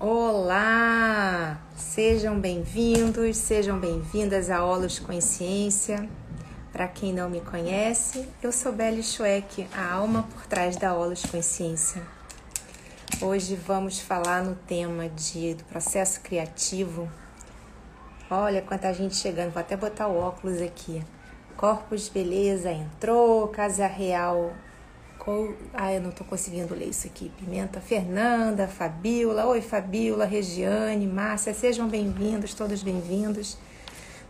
Olá! Sejam bem-vindos, sejam bem-vindas a Olos Consciência. Para quem não me conhece, eu sou Belle Schweck, a alma por trás da Olos Consciência. Hoje vamos falar no tema de, do processo criativo. Olha quanta gente chegando, vou até botar o óculos aqui. Corpus Beleza entrou, Casa Real ah, eu não estou conseguindo ler isso aqui. Pimenta, Fernanda, Fabiola. Oi, Fabiola, Regiane, Márcia, sejam bem-vindos, todos bem-vindos.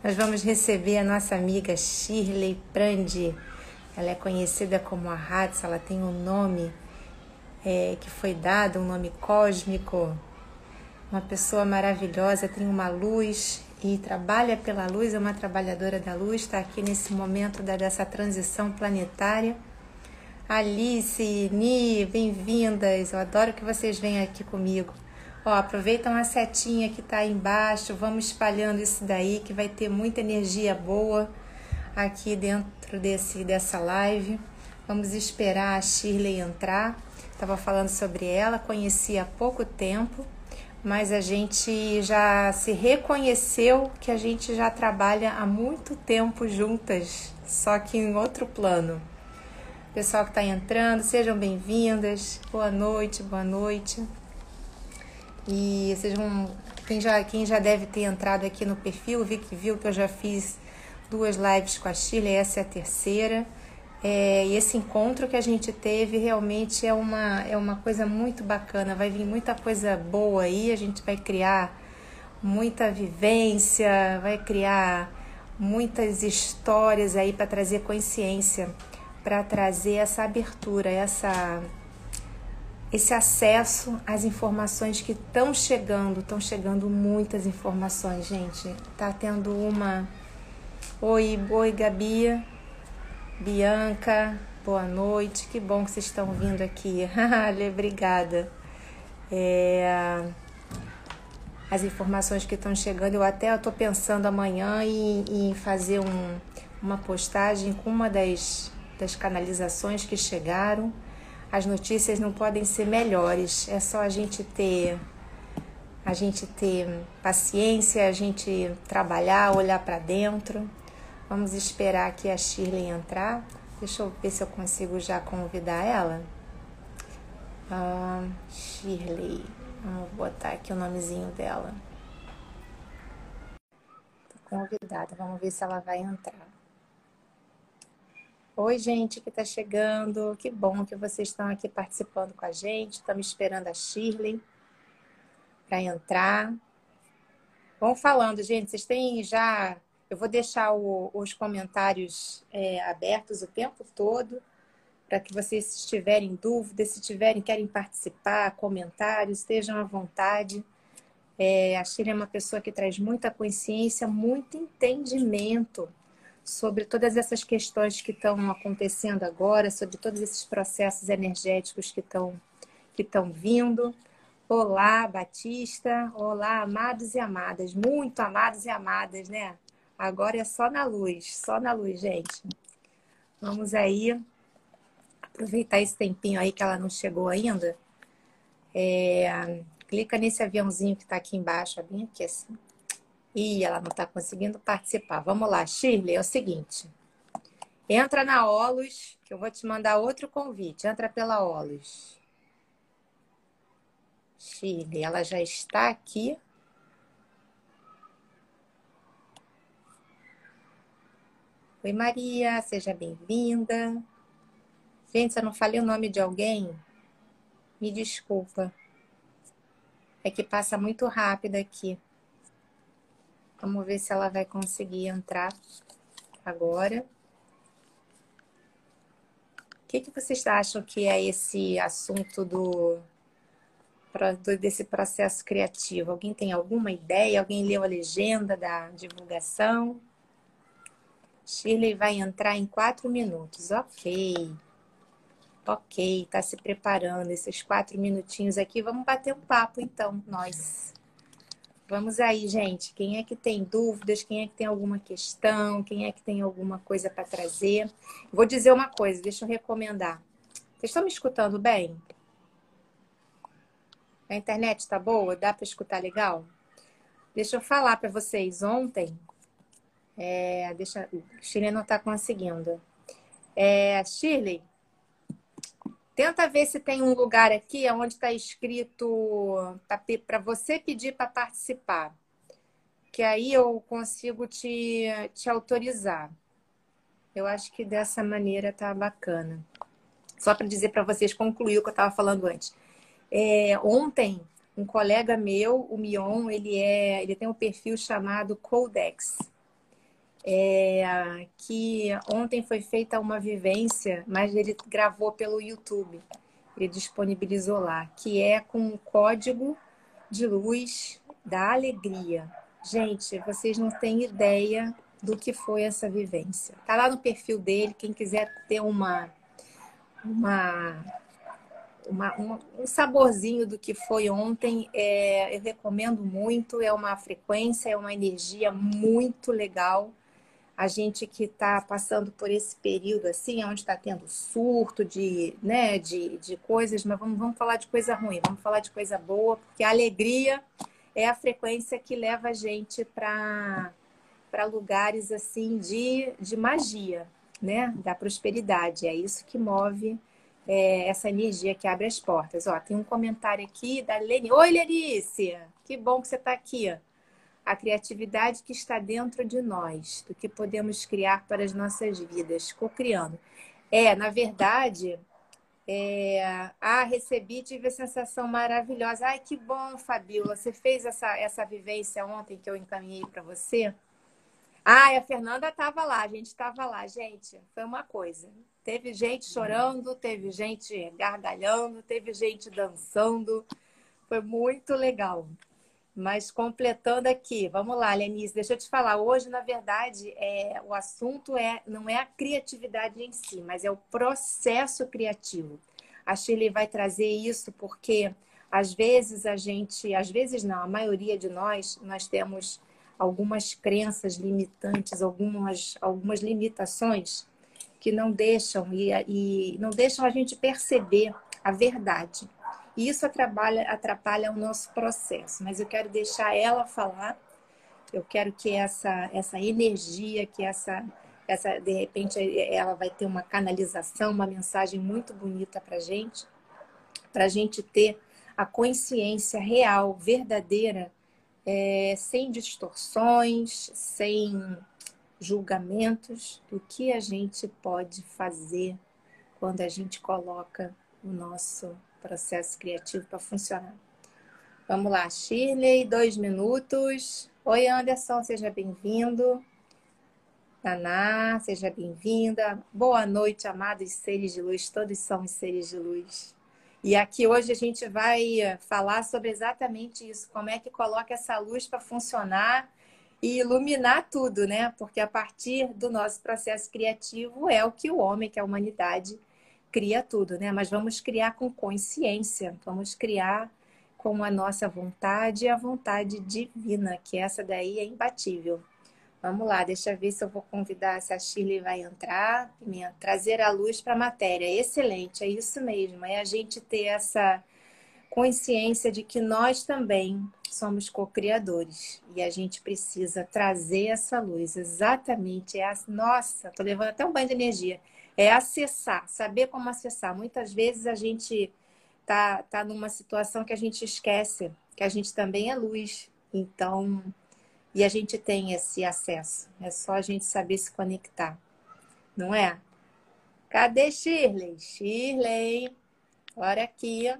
Nós vamos receber a nossa amiga Shirley Prandi. Ela é conhecida como a Hatz, ela tem um nome é, que foi dado, um nome cósmico. Uma pessoa maravilhosa, tem uma luz e trabalha pela luz, é uma trabalhadora da luz, está aqui nesse momento dessa transição planetária Alice, Ni, bem-vindas. Eu adoro que vocês venham aqui comigo. Ó, aproveitam a setinha que tá aí embaixo, vamos espalhando isso daí que vai ter muita energia boa aqui dentro desse dessa live. Vamos esperar a Shirley entrar. Tava falando sobre ela, conheci há pouco tempo, mas a gente já se reconheceu que a gente já trabalha há muito tempo juntas, só que em outro plano. Pessoal que está entrando, sejam bem-vindas. Boa noite, boa noite. E sejam quem já, quem já deve ter entrado aqui no perfil, vi que viu que eu já fiz duas lives com a Chile, essa é a terceira. É, e esse encontro que a gente teve realmente é uma, é uma coisa muito bacana. Vai vir muita coisa boa aí, a gente vai criar muita vivência, vai criar muitas histórias aí para trazer consciência para trazer essa abertura, essa esse acesso às informações que estão chegando, estão chegando muitas informações, gente. Tá tendo uma Oi, oi Gabi, Bianca, boa noite. Que bom que vocês estão vindo aqui. Obrigada. É, as informações que estão chegando, eu até estou pensando amanhã em, em fazer um, uma postagem com uma das das canalizações que chegaram. As notícias não podem ser melhores. É só a gente ter a gente ter paciência, a gente trabalhar, olhar para dentro. Vamos esperar aqui a Shirley entrar. Deixa eu ver se eu consigo já convidar ela. Ah, Shirley. Vamos botar aqui o nomezinho dela. Tô convidada. Vamos ver se ela vai entrar. Oi, gente que está chegando. Que bom que vocês estão aqui participando com a gente. Estamos esperando a Shirley para entrar. Vão falando, gente. Vocês têm já. Eu vou deixar o, os comentários é, abertos o tempo todo para que vocês, se tiverem dúvidas, se tiverem, querem participar, comentários, estejam à vontade. É, a Shirley é uma pessoa que traz muita consciência, muito entendimento sobre todas essas questões que estão acontecendo agora, sobre todos esses processos energéticos que estão que estão vindo. Olá, Batista. Olá, amados e amadas, muito amados e amadas, né? Agora é só na luz, só na luz, gente. Vamos aí aproveitar esse tempinho aí que ela não chegou ainda. É, clica nesse aviãozinho que está aqui embaixo, bem aqui assim. Ela não está conseguindo participar. Vamos lá, Shirley, é o seguinte. Entra na Olus, que eu vou te mandar outro convite. Entra pela Olus. Shirley, ela já está aqui. Oi, Maria, seja bem-vinda. Gente, eu não falei o nome de alguém, me desculpa. É que passa muito rápido aqui. Vamos ver se ela vai conseguir entrar agora. O que, que vocês acham que é esse assunto do, desse processo criativo? Alguém tem alguma ideia? Alguém leu a legenda da divulgação? Shirley vai entrar em quatro minutos. Ok. Ok, está se preparando esses quatro minutinhos aqui. Vamos bater um papo então, nós. Vamos aí, gente. Quem é que tem dúvidas? Quem é que tem alguma questão? Quem é que tem alguma coisa para trazer? Vou dizer uma coisa, deixa eu recomendar. Vocês estão me escutando bem? A internet tá boa? Dá para escutar legal? Deixa eu falar para vocês. Ontem, é, deixa, o Shirley não está conseguindo. É, Shirley, tenta ver se tem um lugar aqui onde está escrito tá, para você pedir para participar. Que aí eu consigo te, te autorizar. Eu acho que dessa maneira tá bacana. Só para dizer para vocês concluir o que eu estava falando antes. É, ontem, um colega meu, o Mion, ele, é, ele tem um perfil chamado Codex. É, que ontem foi feita uma vivência, mas ele gravou pelo YouTube. Ele disponibilizou lá, que é com o código de luz da alegria. Gente, vocês não têm ideia do que foi essa vivência. Tá lá no perfil dele, quem quiser ter uma uma uma, uma, um saborzinho do que foi ontem. É, eu recomendo muito. É uma frequência, é uma energia muito legal. A gente que está passando por esse período assim, onde está tendo surto de, né, de, de coisas, mas vamos, vamos falar de coisa ruim, vamos falar de coisa boa, porque a alegria é a frequência que leva a gente para lugares assim de, de magia, né? Da prosperidade. É isso que move é, essa energia que abre as portas. Ó, tem um comentário aqui da Leni. Oi, Lenice! Que bom que você está aqui. A criatividade que está dentro de nós, do que podemos criar para as nossas vidas, co-criando. É, na verdade, é... ah, recebi, tive a sensação maravilhosa. Ai, que bom, Fabiola. Você fez essa, essa vivência ontem que eu encaminhei para você? Ah, a Fernanda estava lá, a gente estava lá, gente. Foi uma coisa. Teve gente chorando, teve gente gargalhando, teve gente dançando. Foi muito legal. Mas completando aqui, vamos lá, Lenise, deixa eu te falar. Hoje, na verdade, é, o assunto é não é a criatividade em si, mas é o processo criativo. A Shirley vai trazer isso porque às vezes a gente, às vezes não, a maioria de nós, nós temos algumas crenças limitantes, algumas, algumas limitações que não deixam e, e não deixam a gente perceber a verdade. E isso atrapalha, atrapalha o nosso processo. Mas eu quero deixar ela falar. Eu quero que essa, essa energia, que essa, essa, de repente, ela vai ter uma canalização, uma mensagem muito bonita para gente, para a gente ter a consciência real, verdadeira, é, sem distorções, sem julgamentos do que a gente pode fazer quando a gente coloca o nosso processo criativo para funcionar. Vamos lá, Shirley, dois minutos. Oi, Anderson, seja bem-vindo. Naná, seja bem-vinda. Boa noite, amados seres de luz. Todos somos seres de luz. E aqui hoje a gente vai falar sobre exatamente isso: como é que coloca essa luz para funcionar e iluminar tudo, né? Porque a partir do nosso processo criativo é o que o homem, que a humanidade, cria tudo, né? Mas vamos criar com consciência, vamos criar com a nossa vontade e a vontade divina, que essa daí é imbatível. Vamos lá, deixa eu ver se eu vou convidar se a Shirley vai entrar. Trazer a luz para a matéria. Excelente, é isso mesmo. É a gente ter essa consciência de que nós também somos co-criadores e a gente precisa trazer essa luz exatamente é a nossa, tô levando até um banho de energia, é acessar, saber como acessar. Muitas vezes a gente tá tá numa situação que a gente esquece que a gente também é luz. Então, e a gente tem esse acesso. É só a gente saber se conectar. Não é? Cadê Shirley? Shirley, olha aqui.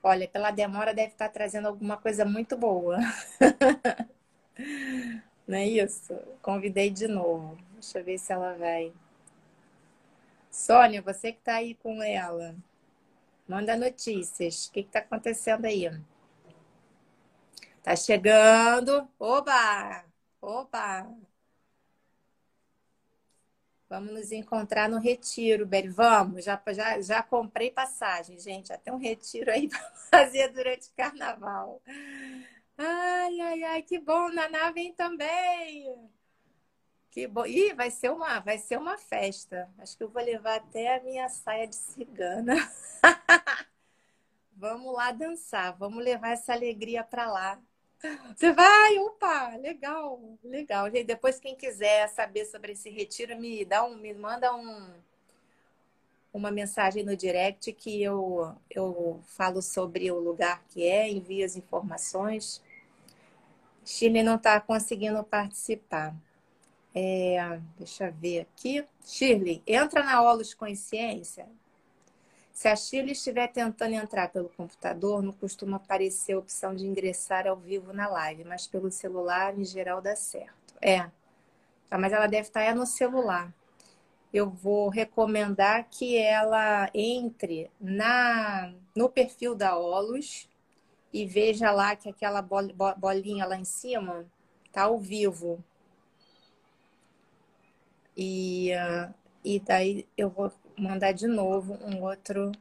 Olha, pela demora deve estar trazendo alguma coisa muito boa. Não é isso? Convidei de novo. Deixa eu ver se ela vai. Sônia, você que está aí com ela, manda notícias. O que está acontecendo aí? Tá chegando. Oba! Oba! Vamos nos encontrar no retiro, Beli. Vamos, já, já, já comprei passagem, gente. Tem um retiro aí para fazer durante o carnaval. Ai, ai, ai, que bom, Naná vem também. Que bom. Ih, vai ser uma, vai ser uma festa. Acho que eu vou levar até a minha saia de cigana. Vamos lá dançar, vamos levar essa alegria para lá. Você vai, opa, legal, legal. Gente, depois quem quiser saber sobre esse retiro, me dá um, me manda um, uma mensagem no direct que eu, eu falo sobre o lugar que é, envio as informações. Chile não está conseguindo participar. É, deixa eu ver aqui. Shirley, entra na Olos Consciência. Se a Shirley estiver tentando entrar pelo computador, não costuma aparecer a opção de ingressar ao vivo na live, mas pelo celular, em geral, dá certo. É, tá, mas ela deve estar é no celular. Eu vou recomendar que ela entre na no perfil da Olos e veja lá que aquela bolinha lá em cima tá ao vivo. E, uh, e daí eu vou mandar de novo um outro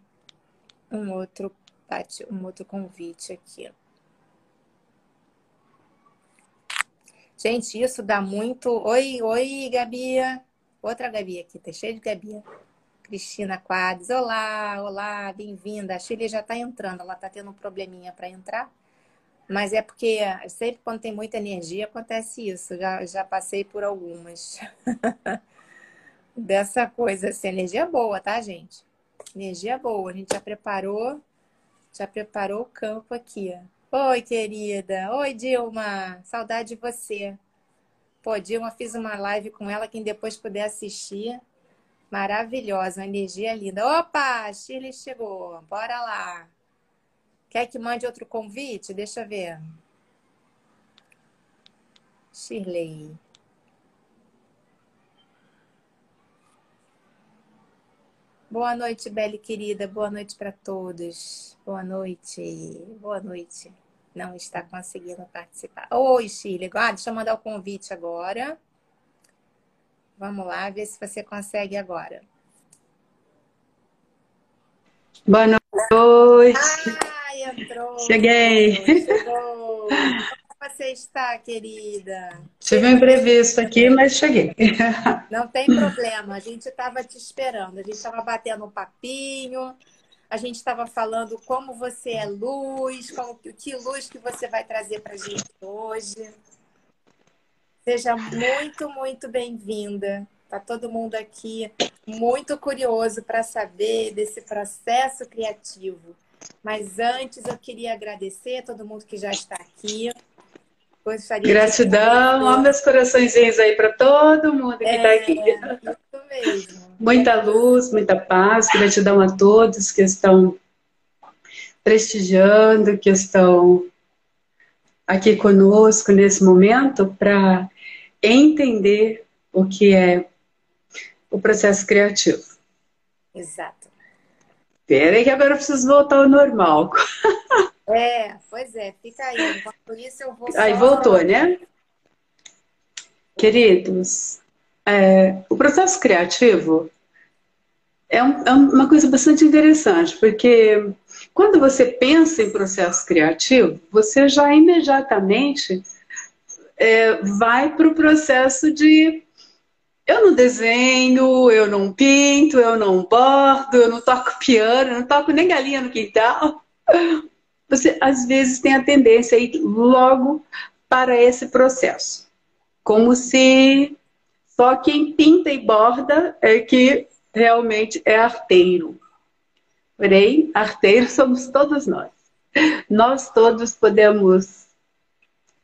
um outro um outro convite aqui. Gente, isso dá muito. Oi, oi, Gabi. Outra Gabi aqui, tá cheio de Gabi. Cristina Quadros. Olá, olá, bem-vinda. A Chile já está entrando, ela está tendo um probleminha para entrar. Mas é porque sempre quando tem muita energia acontece isso. Já, já passei por algumas. dessa coisa. Assim, energia boa, tá, gente? Energia boa. A gente já preparou, já preparou o campo aqui. Oi, querida. Oi, Dilma. Saudade de você. Pô, Dilma, fiz uma live com ela, quem depois puder assistir. Maravilhosa, uma energia linda. Opa, Shirley chegou. Bora lá. Quer que mande outro convite? Deixa eu ver. Shirley. Boa noite, Belle querida. Boa noite para todos. Boa noite. Boa noite. Não está conseguindo participar. Oi, Chile. Ah, deixa eu mandar o convite agora. Vamos lá, ver se você consegue agora. Boa noite. Ai, entrou. Cheguei. Chegou você está, querida? Tive um imprevisto aqui, mas cheguei. Não tem problema, a gente estava te esperando, a gente estava batendo um papinho, a gente estava falando como você é luz, como, que luz que você vai trazer para a gente hoje. Seja muito, muito bem-vinda. Está todo mundo aqui muito curioso para saber desse processo criativo. Mas antes eu queria agradecer a todo mundo que já está aqui. Gratidão, ó meus coraçõezinhos aí para todo mundo que está é, aqui. Isso mesmo. Muita luz, muita paz, gratidão a todos que estão prestigiando, que estão aqui conosco nesse momento para entender o que é o processo criativo. Exato. Peraí que agora eu preciso voltar ao normal. É, pois é, fica aí. Por isso eu vou. Aí voltou, né? Queridos, é, o processo criativo é, um, é, uma coisa bastante interessante, porque quando você pensa em processo criativo, você já imediatamente é, vai para o processo de eu não desenho, eu não pinto, eu não bordo, eu não toco piano, eu não toco nem galinha no quintal você às vezes tem a tendência a ir logo para esse processo. Como se só quem pinta e borda é que realmente é arteiro. Porém, arteiros somos todos nós. Nós todos podemos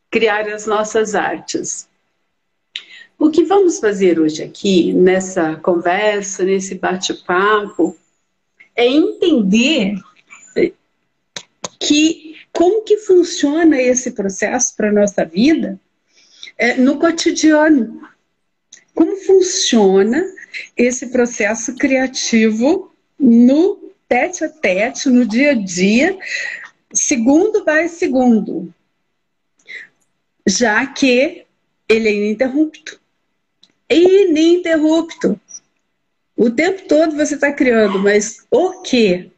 criar as nossas artes. O que vamos fazer hoje aqui, nessa conversa, nesse bate-papo, é entender que como que funciona esse processo para a nossa vida é, no cotidiano. Como funciona esse processo criativo no tete a tete, no dia a dia, segundo by segundo, já que ele é ininterrupto. Ininterrupto. O tempo todo você está criando, mas o que?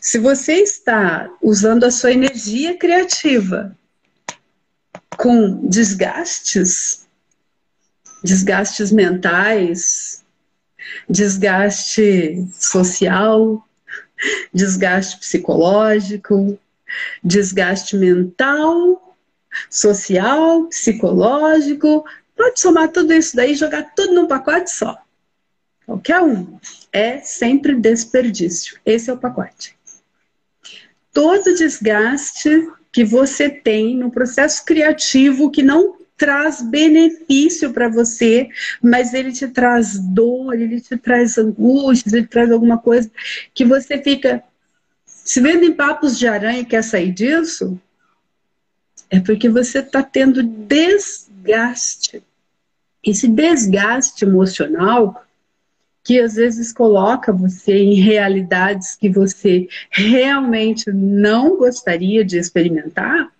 Se você está usando a sua energia criativa com desgastes, desgastes mentais, desgaste social, desgaste psicológico, desgaste mental, social, psicológico. Pode somar tudo isso daí e jogar tudo num pacote só. Qualquer um. É sempre desperdício. Esse é o pacote. Todo desgaste que você tem no processo criativo que não traz benefício para você, mas ele te traz dor, ele te traz angústia, ele traz alguma coisa que você fica se vendo em papos de aranha e quer sair disso, é porque você está tendo desgaste. Esse desgaste emocional que às vezes coloca você em realidades que você realmente não gostaria de experimentar,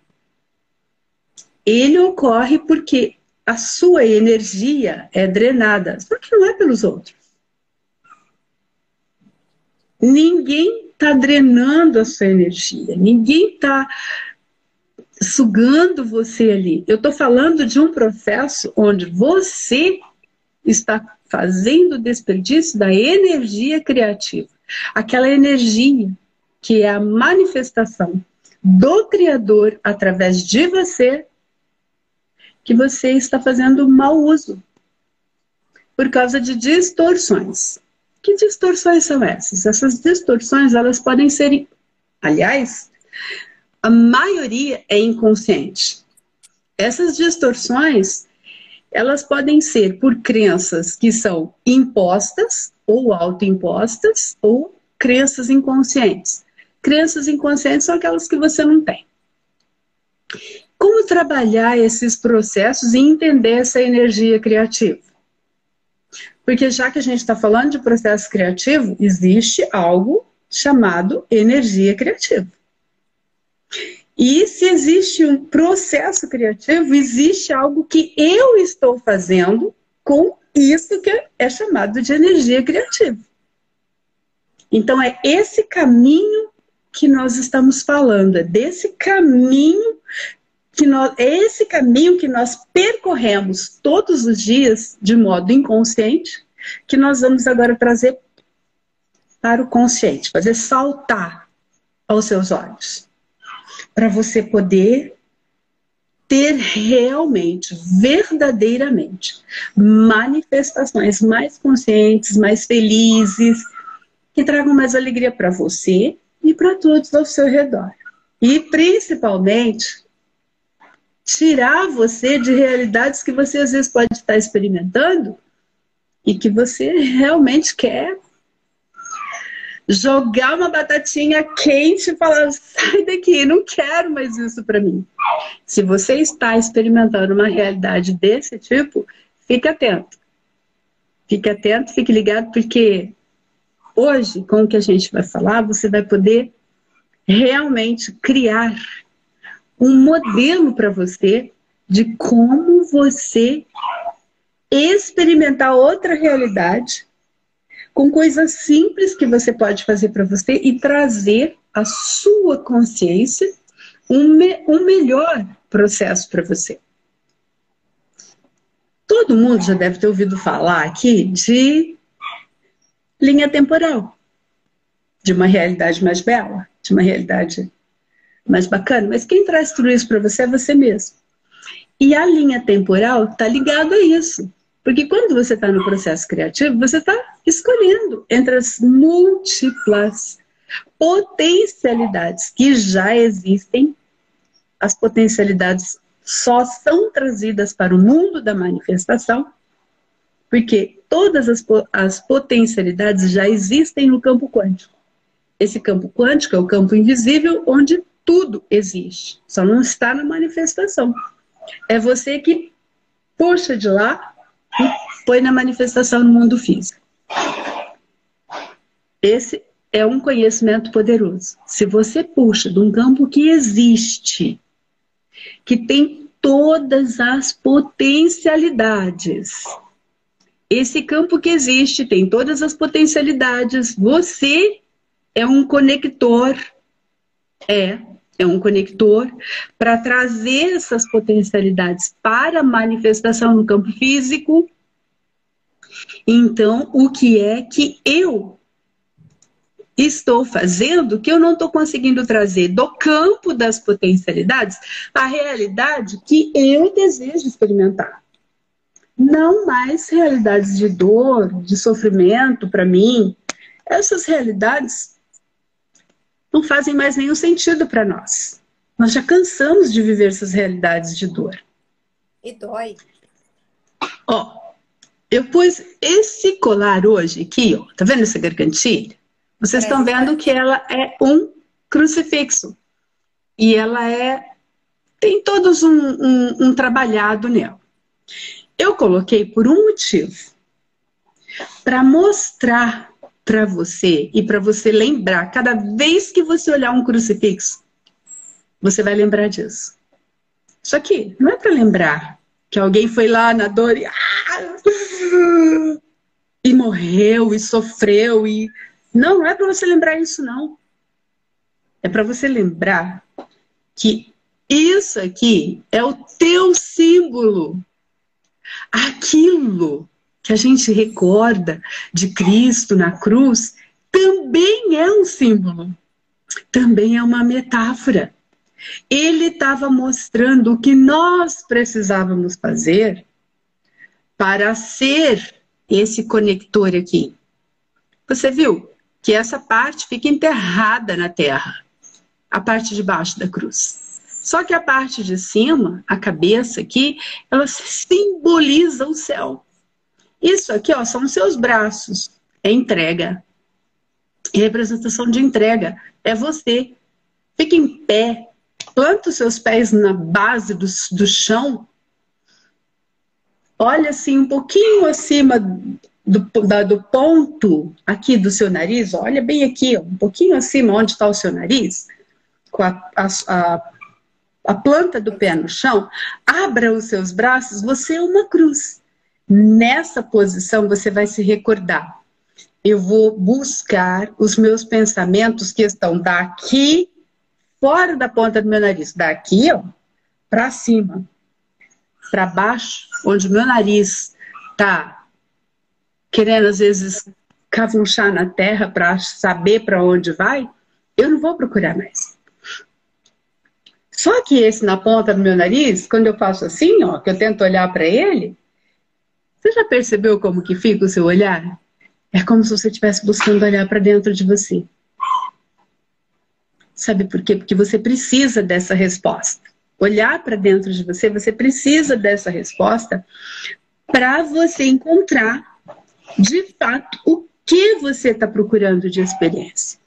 ele ocorre porque a sua energia é drenada, porque não é pelos outros. Ninguém está drenando a sua energia, ninguém está sugando você ali. Eu estou falando de um processo onde você está fazendo desperdício da energia criativa, aquela energia que é a manifestação do Criador através de você que você está fazendo mau uso por causa de distorções. Que distorções são essas? Essas distorções, elas podem ser, aliás, a maioria é inconsciente. Essas distorções, elas podem ser por crenças que são impostas ou autoimpostas ou crenças inconscientes. Crenças inconscientes são aquelas que você não tem. Como trabalhar esses processos e entender essa energia criativa? Porque já que a gente está falando de processo criativo, existe algo chamado energia criativa. E se existe um processo criativo, existe algo que eu estou fazendo com isso que é chamado de energia criativa. Então é esse caminho que nós estamos falando, é desse caminho que nós, é esse caminho que nós percorremos todos os dias de modo inconsciente, que nós vamos agora trazer para o consciente, fazer saltar aos seus olhos, para você poder ter realmente, verdadeiramente, manifestações mais conscientes, mais felizes, que tragam mais alegria para você e para todos ao seu redor. E principalmente tirar você de realidades que você às vezes pode estar experimentando e que você realmente quer jogar uma batatinha quente e falar: sai daqui, não quero mais isso para mim. Se você está experimentando uma realidade desse tipo, fique atento. Fique atento, fique ligado, porque hoje, com o que a gente vai falar, você vai poder realmente criar um modelo para você de como você experimentar outra realidade com coisas simples que você pode fazer para você e trazer a sua consciência um, me um melhor processo para você. Todo mundo já deve ter ouvido falar aqui de linha temporal, de uma realidade mais bela, de uma realidade mais bacana, mas quem traz tudo isso para você é você mesmo. E a linha temporal está ligada a isso. Porque quando você está no processo criativo, você está escolhendo entre as múltiplas potencialidades que já existem. As potencialidades só são trazidas para o mundo da manifestação, porque todas as, as potencialidades já existem no campo quântico. Esse campo quântico é o campo invisível, onde tudo existe, só não está na manifestação. É você que puxa de lá e põe na manifestação no mundo físico. Esse é um conhecimento poderoso. Se você puxa de um campo que existe, que tem todas as potencialidades, esse campo que existe tem todas as potencialidades, você é um conector, é é um conector para trazer essas potencialidades para manifestação no campo físico. Então, o que é que eu estou fazendo que eu não estou conseguindo trazer do campo das potencialidades a realidade que eu desejo experimentar. Não mais realidades de dor, de sofrimento para mim. Essas realidades não fazem mais nenhum sentido para nós. Nós já cansamos de viver essas realidades de dor. E dói. Ó, eu pus esse colar hoje aqui, ó. Tá vendo essa gargantilha? Vocês estão vendo que ela é um crucifixo. E ela é. tem todos um, um, um trabalhado nela. Eu coloquei por um motivo. Para mostrar para você e para você lembrar, cada vez que você olhar um crucifixo, você vai lembrar disso. Isso aqui não é para lembrar que alguém foi lá na dor e, ah, e morreu e sofreu e não, não é para você lembrar isso, não. É para você lembrar que isso aqui é o teu símbolo. Aquilo que a gente recorda de Cristo na cruz também é um símbolo. Também é uma metáfora. Ele estava mostrando o que nós precisávamos fazer para ser esse conector aqui. Você viu? que essa parte fica enterrada na terra, a parte de baixo da cruz. Só que a parte de cima, a cabeça aqui, ela simboliza o céu. Isso aqui, ó, são os seus braços. É entrega. É representação de entrega. É você. Fica em pé. Planta os seus pés na base do, do chão. Olha assim, um pouquinho acima do, da, do ponto aqui do seu nariz, olha bem aqui, ó, um pouquinho acima onde está o seu nariz, com a, a, a, a planta do pé no chão, abra os seus braços, você é uma cruz. Nessa posição você vai se recordar. Eu vou buscar os meus pensamentos que estão daqui, fora da ponta do meu nariz, daqui, ó, para cima, para baixo, onde o meu nariz está querendo às vezes cavunchar na terra para saber para onde vai, eu não vou procurar mais. Só que esse na ponta do meu nariz, quando eu faço assim, ó, que eu tento olhar para ele, você já percebeu como que fica o seu olhar? É como se você estivesse buscando olhar para dentro de você. Sabe por quê? Porque você precisa dessa resposta. Olhar para dentro de você, você precisa dessa resposta para você encontrar de fato, o que você está procurando de experiência.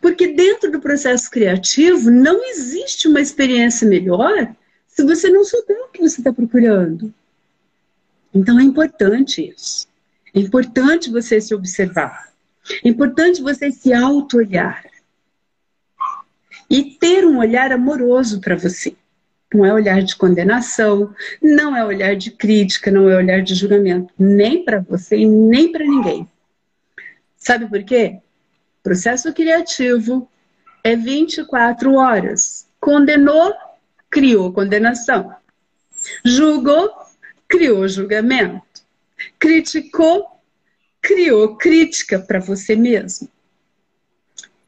Porque dentro do processo criativo não existe uma experiência melhor se você não souber o que você está procurando. Então é importante isso. É importante você se observar. É importante você se auto-olhar. E ter um olhar amoroso para você. Não é olhar de condenação, não é olhar de crítica, não é olhar de julgamento, nem para você e nem para ninguém. Sabe por quê? Processo criativo é 24 horas. Condenou, criou condenação. Julgou, criou julgamento. Criticou, criou crítica para você mesmo.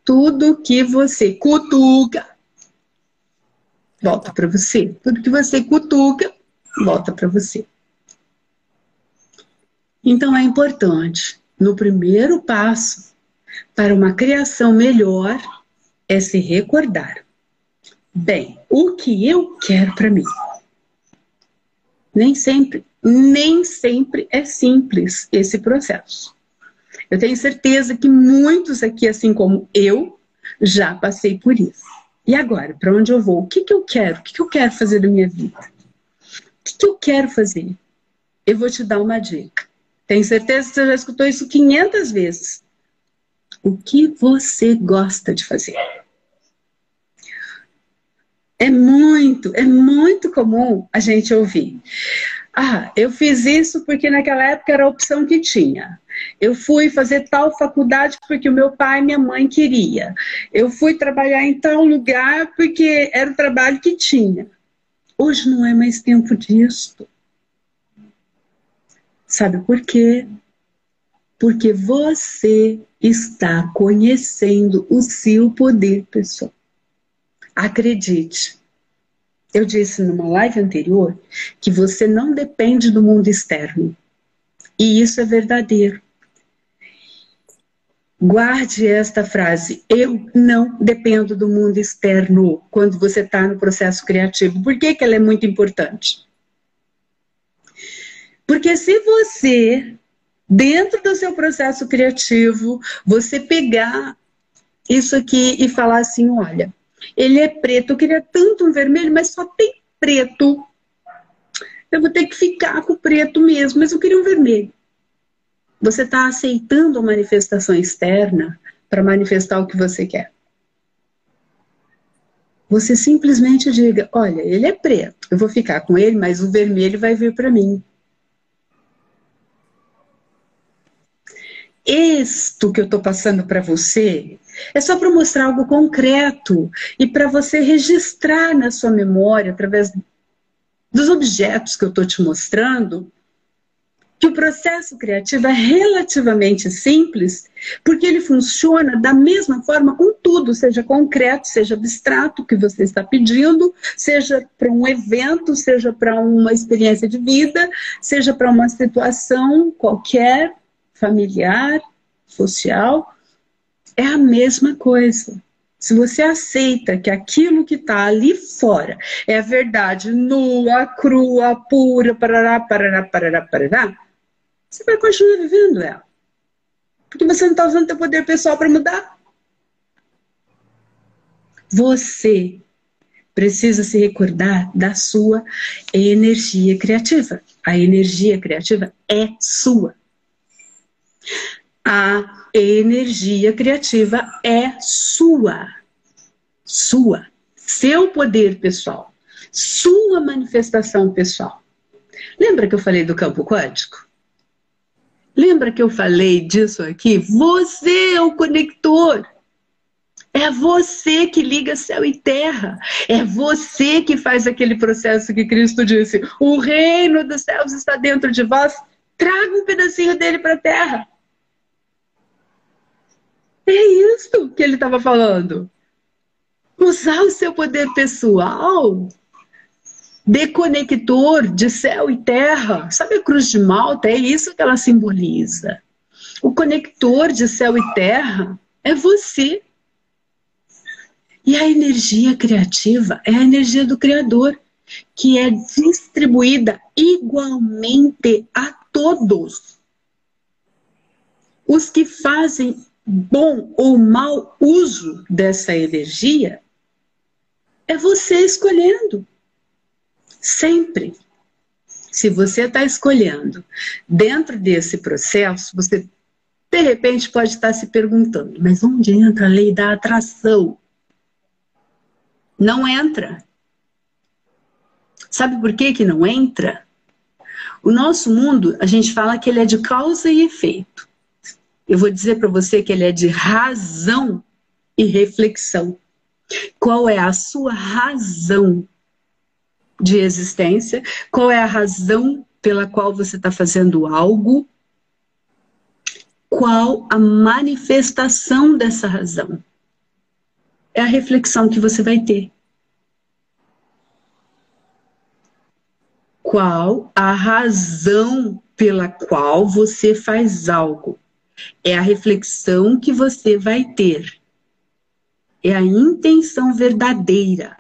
Tudo que você cutuca, volta para você. Tudo que você cutuca, volta para você. Então é importante, no primeiro passo para uma criação melhor, é se recordar. Bem, o que eu quero para mim? Nem sempre, nem sempre é simples esse processo. Eu tenho certeza que muitos aqui, assim como eu, já passei por isso. E agora, para onde eu vou? O que, que eu quero? O que, que eu quero fazer da minha vida? O que, que eu quero fazer? Eu vou te dar uma dica. Tenho certeza que você já escutou isso 500 vezes. O que você gosta de fazer? É muito, é muito comum a gente ouvir. Ah, eu fiz isso porque naquela época era a opção que tinha. Eu fui fazer tal faculdade porque o meu pai e minha mãe queria. Eu fui trabalhar em tal lugar porque era o trabalho que tinha. Hoje não é mais tempo disso. Sabe por quê? Porque você está conhecendo o seu poder pessoal. Acredite. Eu disse numa live anterior que você não depende do mundo externo. E isso é verdadeiro. Guarde esta frase. Eu não dependo do mundo externo quando você está no processo criativo. Por que, que ela é muito importante? Porque se você, dentro do seu processo criativo, você pegar isso aqui e falar assim: olha, ele é preto, eu queria tanto um vermelho, mas só tem preto. Eu vou ter que ficar com o preto mesmo, mas eu queria um vermelho. Você está aceitando a manifestação externa para manifestar o que você quer. Você simplesmente diga: olha, ele é preto, eu vou ficar com ele, mas o vermelho vai vir para mim. Isto que eu estou passando para você é só para mostrar algo concreto e para você registrar na sua memória, através dos objetos que eu estou te mostrando, que o processo criativo é relativamente simples, porque ele funciona da mesma forma com tudo, seja concreto, seja abstrato que você está pedindo, seja para um evento, seja para uma experiência de vida, seja para uma situação qualquer, familiar, social, é a mesma coisa. Se você aceita que aquilo que está ali fora é a verdade nua, crua, pura, parará, parará, parará, parará, você vai continuar vivendo ela. Porque você não está usando seu poder pessoal para mudar. Você precisa se recordar da sua energia criativa. A energia criativa é sua. A energia criativa é sua. Sua. Seu poder pessoal. Sua manifestação pessoal. Lembra que eu falei do campo quântico? Lembra que eu falei disso aqui? Você é o conector. É você que liga céu e terra. É você que faz aquele processo que Cristo disse: o reino dos céus está dentro de vós. Traga um pedacinho dele para a terra. É isso que ele estava falando. Usar o seu poder pessoal deconector de céu e terra. Sabe a cruz de Malta? É isso que ela simboliza. O conector de céu e terra é você. E a energia criativa é a energia do Criador, que é distribuída igualmente a todos. Os que fazem bom ou mau uso dessa energia é você escolhendo. Sempre. Se você está escolhendo dentro desse processo, você de repente pode estar se perguntando: mas onde entra a lei da atração? Não entra. Sabe por que, que não entra? O nosso mundo, a gente fala que ele é de causa e efeito. Eu vou dizer para você que ele é de razão e reflexão. Qual é a sua razão de existência, qual é a razão pela qual você está fazendo algo, qual a manifestação dessa razão. É a reflexão que você vai ter. Qual a razão pela qual você faz algo? É a reflexão que você vai ter. É a intenção verdadeira.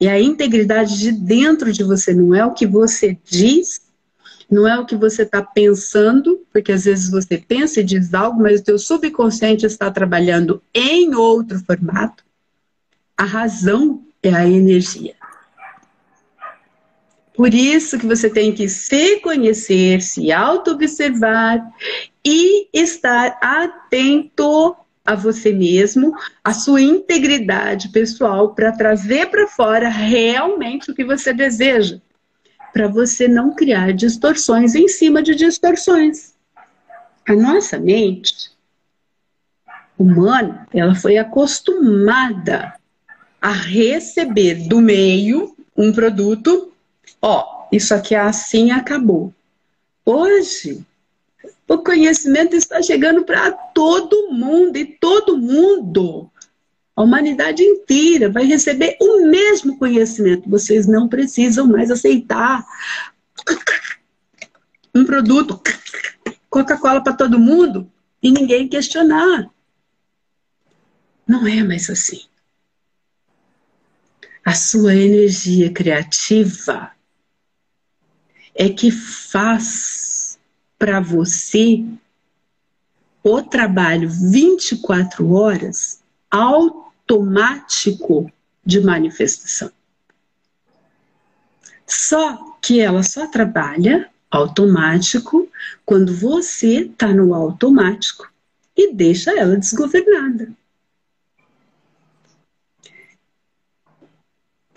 E a integridade de dentro de você não é o que você diz, não é o que você está pensando, porque às vezes você pensa e diz algo, mas o teu subconsciente está trabalhando em outro formato. A razão é a energia. Por isso que você tem que se conhecer, se auto-observar e estar atento a você mesmo, a sua integridade pessoal para trazer para fora realmente o que você deseja, para você não criar distorções em cima de distorções. A nossa mente humana, ela foi acostumada a receber do meio um produto, ó, isso aqui é assim acabou. Hoje, O conhecimento está chegando para todo mundo e todo mundo, a humanidade inteira vai receber o mesmo conhecimento. Vocês não precisam mais aceitar um produto Coca-Cola para todo mundo e ninguém questionar. Não é mais assim. A sua energia criativa é que faz para você o trabalho 24 horas automático de manifestação. Só que ela só trabalha automático quando você está no automático e deixa ela desgovernada.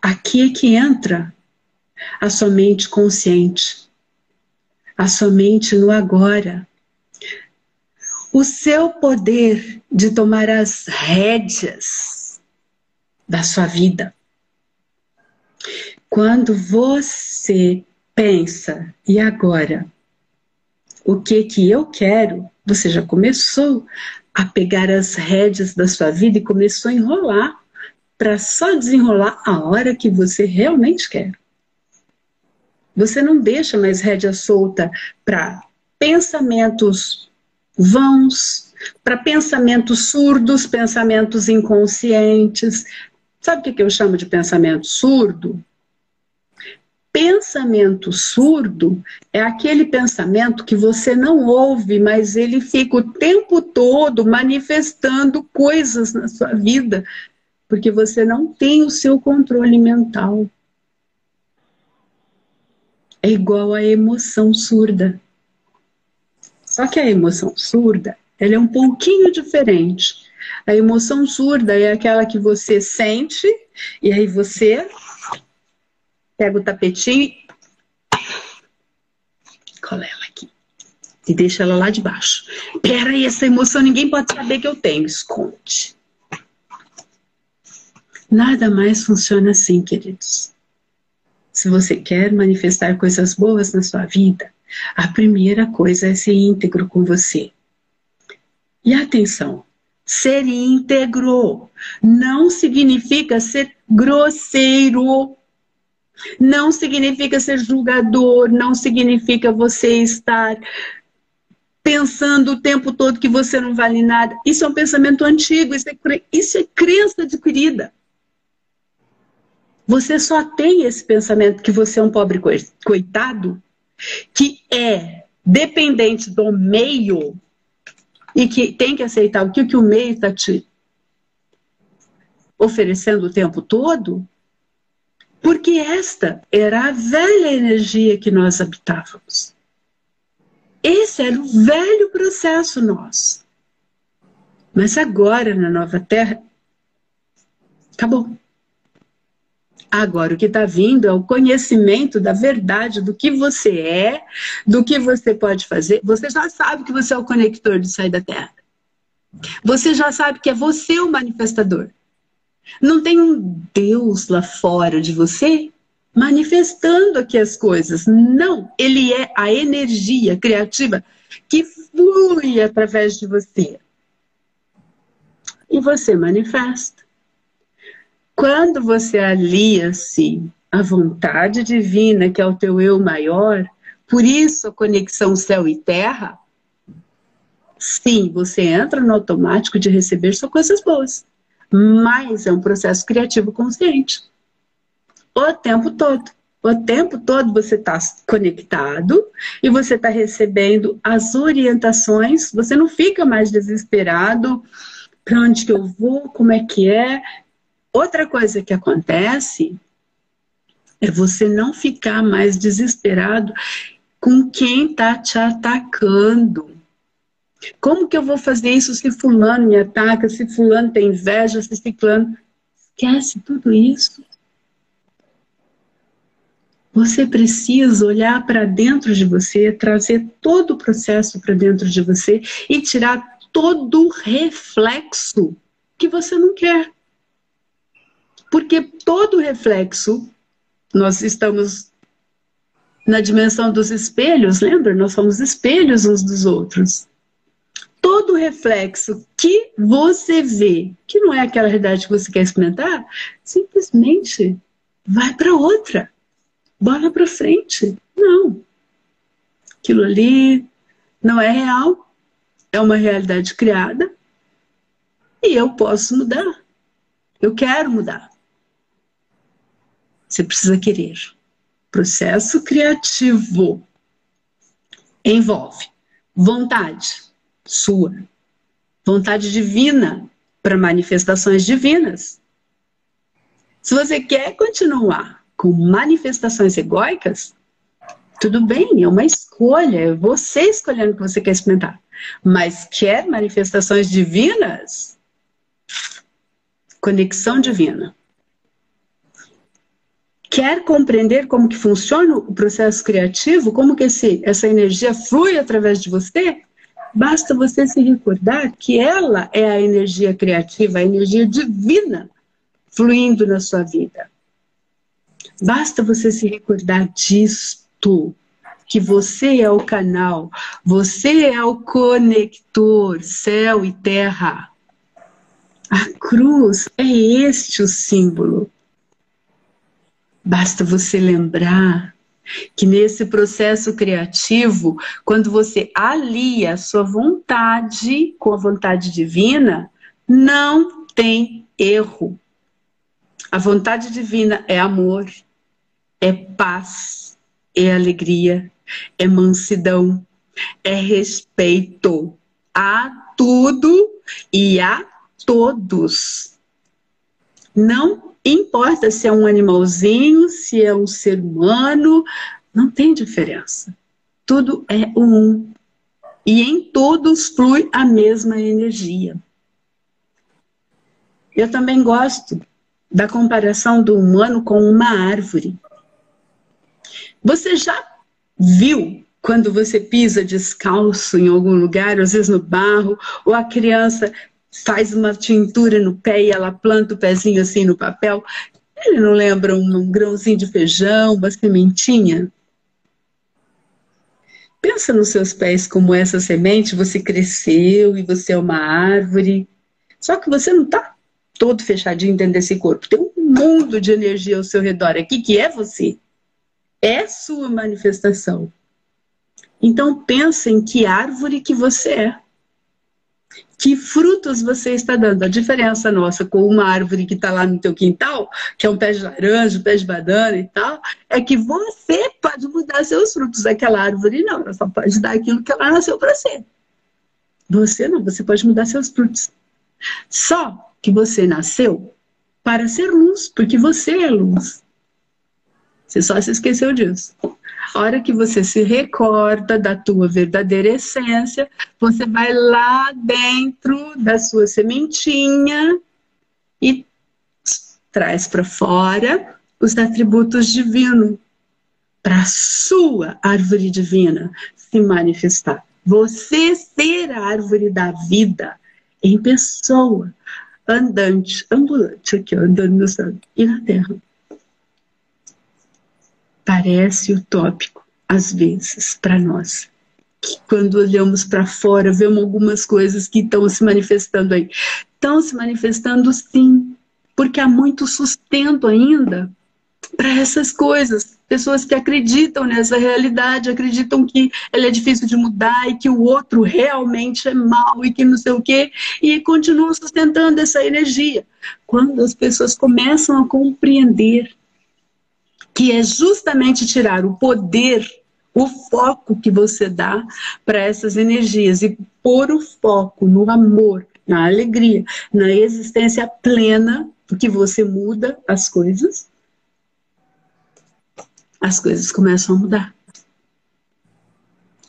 Aqui é que entra a sua mente consciente, a sua mente no agora. O seu poder de tomar as rédeas da sua vida. Quando você pensa, e agora? O que que eu quero? Você já começou a pegar as rédeas da sua vida e começou a enrolar para só desenrolar a hora que você realmente quer. Você não deixa mais rédea solta para pensamentos vãos, para pensamentos surdos, pensamentos inconscientes. Sabe o que eu chamo de pensamento surdo? Pensamento surdo é aquele pensamento que você não ouve, mas ele fica o tempo todo manifestando coisas na sua vida, porque você não tem o seu controle mental é igual à emoção surda. Só que a emoção surda, ela é um pouquinho diferente. A emoção surda é aquela que você sente e aí você pega o tapetinho e cola ela aqui e deixa ela lá de baixo. Peraí, essa emoção ninguém pode saber que eu tenho, esconde. Nada mais funciona assim, queridos. Se você quer manifestar coisas boas na sua vida, a primeira coisa é ser íntegro com você. E atenção, ser íntegro não significa ser grosseiro, não significa ser julgador, não significa você estar pensando o tempo todo que você não vale nada. Isso é um pensamento antigo, isso é, isso é crença adquirida. Você só tem esse pensamento que você é um pobre coitado, que é dependente do meio e que tem que aceitar o que, que o meio está te oferecendo o tempo todo, porque esta era a velha energia que nós habitávamos. Esse era o velho processo nosso. Mas agora, na nova terra, acabou. Agora, o que está vindo é o conhecimento da verdade do que você é, do que você pode fazer. Você já sabe que você é o conector de sair da Terra. Você já sabe que é você o manifestador. Não tem um Deus lá fora de você manifestando aqui as coisas. Não, ele é a energia criativa que flui através de você. E você manifesta. Quando você alia-se à vontade divina, que é o teu eu maior, por isso a conexão céu e terra, sim, você entra no automático de receber só coisas boas. Mas é um processo criativo consciente. O tempo todo. O tempo todo você está conectado e você está recebendo as orientações. Você não fica mais desesperado para onde que eu vou, como é que é. Outra coisa que acontece é você não ficar mais desesperado com quem está te atacando. Como que eu vou fazer isso se fulano me ataca, se fulano tem inveja, se ciclano... Esquece tudo isso. Você precisa olhar para dentro de você, trazer todo o processo para dentro de você e tirar todo o reflexo que você não quer. Porque todo reflexo, nós estamos na dimensão dos espelhos, lembra? Nós somos espelhos uns dos outros. Todo reflexo que você vê, que não é aquela realidade que você quer experimentar, simplesmente vai para outra. Bola para frente. Não. Aquilo ali não é real, é uma realidade criada e eu posso mudar. Eu quero mudar. Você precisa querer. Processo criativo envolve vontade sua, vontade divina para manifestações divinas. Se você quer continuar com manifestações egóicas, tudo bem, é uma escolha, é você escolhendo o que você quer experimentar. Mas quer manifestações divinas? Conexão divina quer compreender como que funciona o processo criativo, como que esse, essa energia flui através de você, basta você se recordar que ela é a energia criativa, a energia divina fluindo na sua vida. Basta você se recordar disto, que você é o canal, você é o conector, céu e terra. A cruz é este o símbolo. Basta você lembrar que nesse processo criativo, quando você alia a sua vontade com a vontade divina, não tem erro. A vontade divina é amor, é paz, é alegria, é mansidão, é respeito a tudo e a todos. Não importa se é um animalzinho, se é um ser humano, não tem diferença. Tudo é um. E em todos flui a mesma energia. Eu também gosto da comparação do humano com uma árvore. Você já viu quando você pisa descalço em algum lugar, às vezes no barro, ou a criança faz uma tintura no pé e ela planta o pezinho assim no papel. Ele não lembra um, grãozinho de feijão, uma sementinha? Pensa nos seus pés como essa semente, você cresceu e você é uma árvore. Só que você não está todo fechadinho dentro desse corpo. Tem um mundo de energia ao seu redor aqui que é você. É sua manifestação. Então pensa em que árvore que você é que frutos você está dando. A diferença nossa com uma árvore que está lá no teu quintal, que é um pé de laranja, um pé de banana e tal, é que você pode mudar seus frutos. Aquela árvore não, ela só pode dar aquilo que ela nasceu para ser. Você não, você pode mudar seus frutos. Só que você nasceu para ser luz, porque você é luz. Você só se esqueceu disso. A hora que você se recorda da tua verdadeira essência, você vai lá dentro da sua sementinha e traz para fora os atributos divinos para a sua árvore divina se manifestar. Você ser a árvore da vida em pessoa, andante, ambulante, aqui, andando no céu e na terra parece utópico, às vezes, para nós. Que quando olhamos para fora, vemos algumas coisas que estão se manifestando aí. Estão se manifestando sim, porque há muito sustento ainda para essas coisas. Pessoas que acreditam nessa realidade, acreditam que ela é difícil de mudar e que o outro realmente é mal e que não sei o quê, e continuam sustentando essa energia. Quando as pessoas começam a compreender que é justamente tirar o poder, o foco que você dá para essas energias e pôr o foco no amor, na alegria, na existência plena, porque você muda as coisas, as coisas começam a mudar.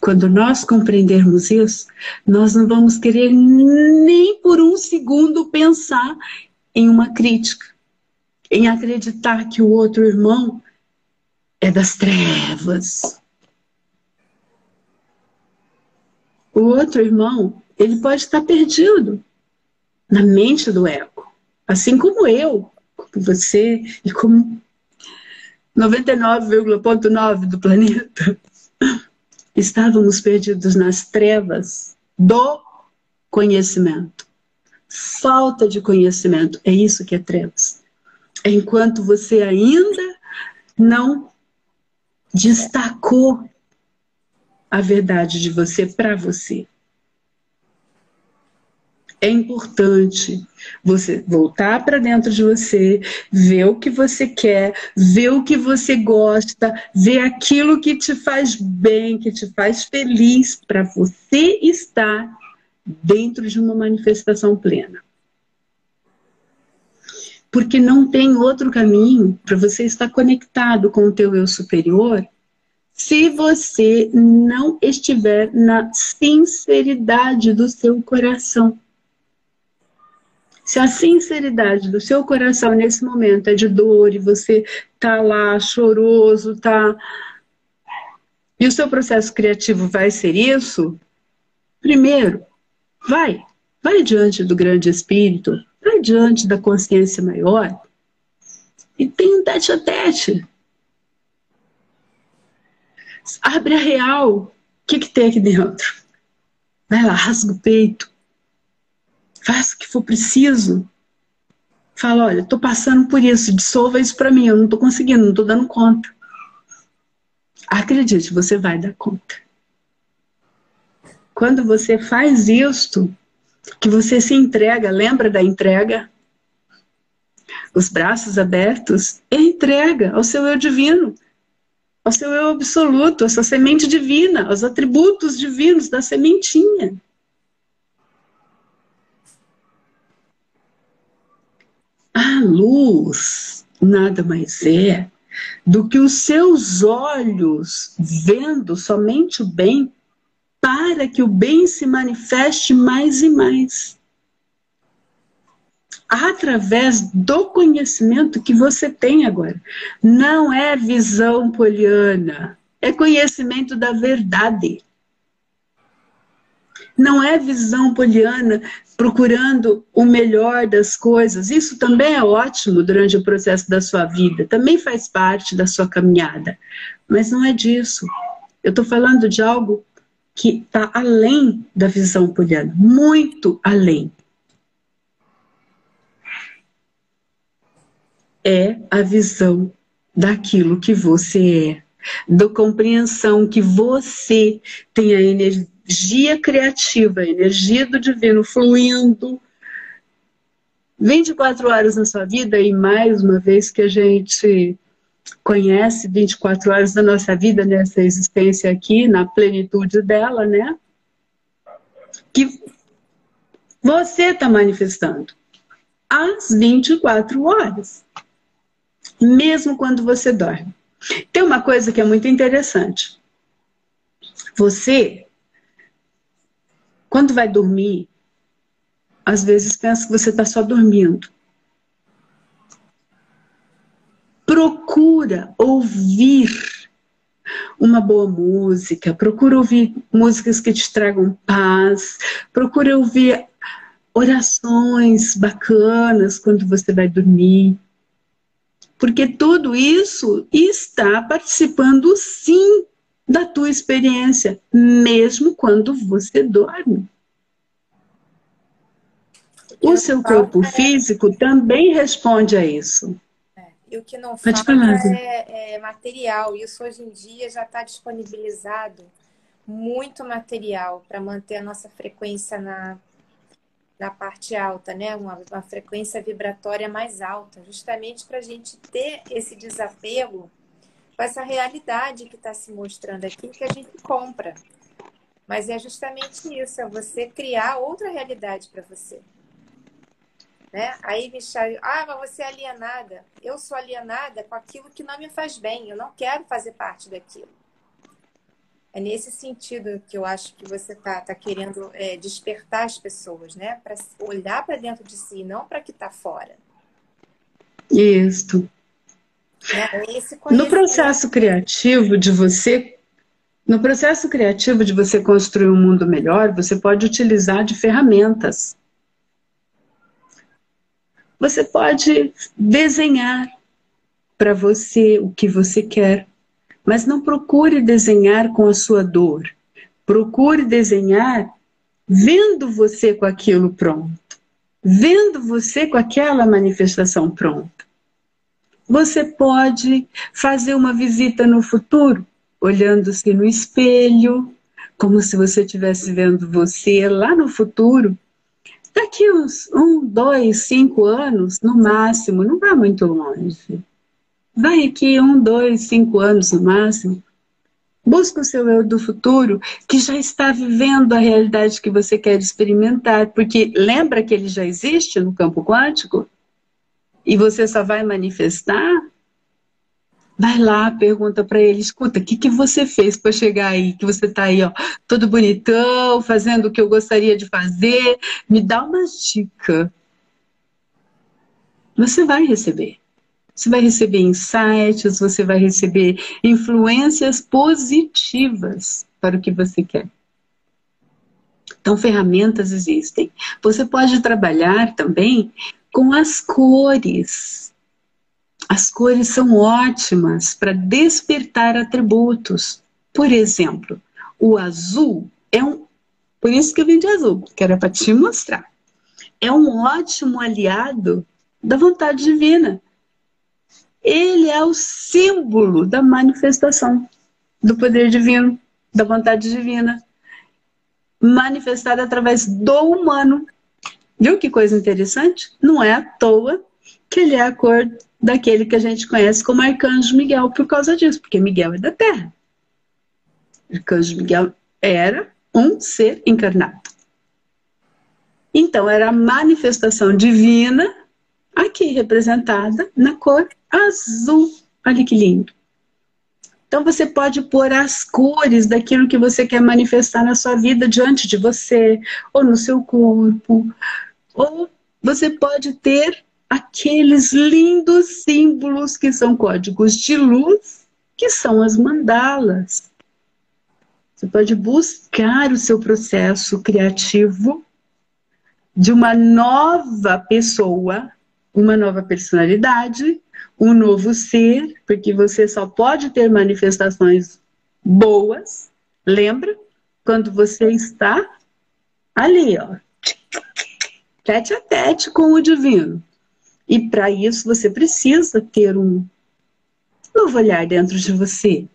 Quando nós compreendermos isso, nós não vamos querer nem por um segundo pensar em uma crítica, em acreditar que o outro irmão é das trevas. O outro irmão, ele pode estar perdido na mente do ego, assim como eu, como você e como 99,9 do planeta, estávamos perdidos nas trevas do conhecimento. Falta de conhecimento, é isso que é trevas. Enquanto você ainda não destacou a verdade de você para você é importante você voltar para dentro de você, ver o que você quer, ver o que você gosta, ver aquilo que te faz bem, que te faz feliz, para você estar dentro de uma manifestação plena. Porque não tem outro caminho para você estar conectado com o teu eu superior se você não estiver na sinceridade do seu coração. Se a sinceridade do seu coração nesse momento é de dor e você tá lá choroso, tá e o seu processo criativo vai ser isso, primeiro, vai, vai diante do grande espírito, diante da consciência maior e tem um tete a tete. Abre a real. O que, que tem aqui dentro? Vai lá, rasga o peito faça o que for preciso. Fala, olha, estou passando por isso, dissolva isso para mim, eu não estou conseguindo, não estou dando conta. Acredite, você vai dar conta. Quando você faz isto, que você se entrega, lembra da entrega? Os braços abertos, é entrega ao seu eu divino, ao seu eu absoluto, à sua semente divina, aos atributos divinos da sementinha. A luz nada mais é do que os seus olhos vendo somente o bem para que o bem se manifeste mais e mais. Através do conhecimento que você tem agora. Não é visão poliana, é conhecimento da verdade. Não é visão poliana procurando o melhor das coisas. Isso também é ótimo durante o processo da sua vida, também faz parte da sua caminhada. Mas não é disso. Eu estou falando de algo que está além da visão poliana, muito além. É a visão daquilo que você é, da compreensão que você tem a energia criativa, a energia do divino fluindo 24 horas na sua vida e mais uma vez que a gente conhece 24 horas da nossa vida nessa existência aqui, na plenitude dela, né? Que você está manifestando às 24 horas, mesmo quando você dorme. Tem uma coisa que é muito interessante. Você quando vai dormir, às vezes pensa que você está só dormindo. Procura ouvir uma boa música, procura ouvir músicas que te tragam paz, procura ouvir orações bacanas quando você vai dormir. Porque tudo isso está participando sim da tua experiência, mesmo quando você dorme. O seu corpo é... físico também responde a isso. E o que não Pode falta é, é material. Isso hoje em dia já está disponibilizado muito material para manter a nossa frequência na, na parte alta, né? Uma, uma frequência vibratória mais alta, justamente para a gente ter esse desapego com essa realidade que está se mostrando aqui que a gente compra. Mas é justamente isso, é você criar outra realidade para você. Né? Aí me ah, mas você é alienada. Eu sou alienada com aquilo que não me faz bem. Eu não quero fazer parte daquilo. É nesse sentido que eu acho que você está tá querendo é, despertar as pessoas, né? Para olhar para dentro de si, não para que está fora. Isso. É, no processo criativo de você, no processo criativo de você construir um mundo melhor, você pode utilizar de ferramentas. Você pode desenhar. para você o que você quer. Mas não procure desenhar com a sua dor. Procure desenhar vendo você com aquilo pronto, vendo você com aquela manifestação pronta. Você pode fazer uma visita no futuro, olhando-se no espelho, como se você estivesse vendo você lá no futuro. Daqui uns um, dois, cinco anos, no máximo, não vai muito longe. Vai aqui um, dois, cinco anos no máximo. Busca o seu eu do futuro que já está vivendo a realidade que você quer experimentar, porque lembra que ele já existe no campo quântico? E você só vai manifestar? Vai lá, pergunta para ele, escuta, o que, que você fez para chegar aí? Que você está aí, ó, todo bonitão, fazendo o que eu gostaria de fazer. Me dá uma dica. Você vai receber. Você vai receber insights, você vai receber influências positivas para o que você quer. Então, ferramentas existem. Você pode trabalhar também com as cores. As cores são ótimas para despertar atributos. Por exemplo, o azul é um. Por isso que eu vim de azul, que era para te mostrar. É um ótimo aliado da vontade divina ele é o símbolo da manifestação do poder divino, da vontade divina, manifestada através do humano. Viu que coisa interessante? Não é à toa que ele é a cor daquele que a gente conhece como Arcanjo Miguel por causa disso, porque Miguel é da Terra. Arcanjo Miguel era um ser encarnado. Então, era a manifestação divina aqui representada na cor azul. Olha que lindo. Então você pode pôr as cores daquilo que você quer manifestar na sua vida diante de você, ou no seu corpo. Ou você pode ter aqueles lindos símbolos que são códigos de luz, que são as mandalas. Você pode buscar o seu processo criativo de uma nova pessoa uma nova personalidade, um novo ser, porque você só pode ter manifestações boas. Lembra? Quando você está ali, ó, tete a tete com o divino. E para isso você precisa ter um novo olhar dentro de você.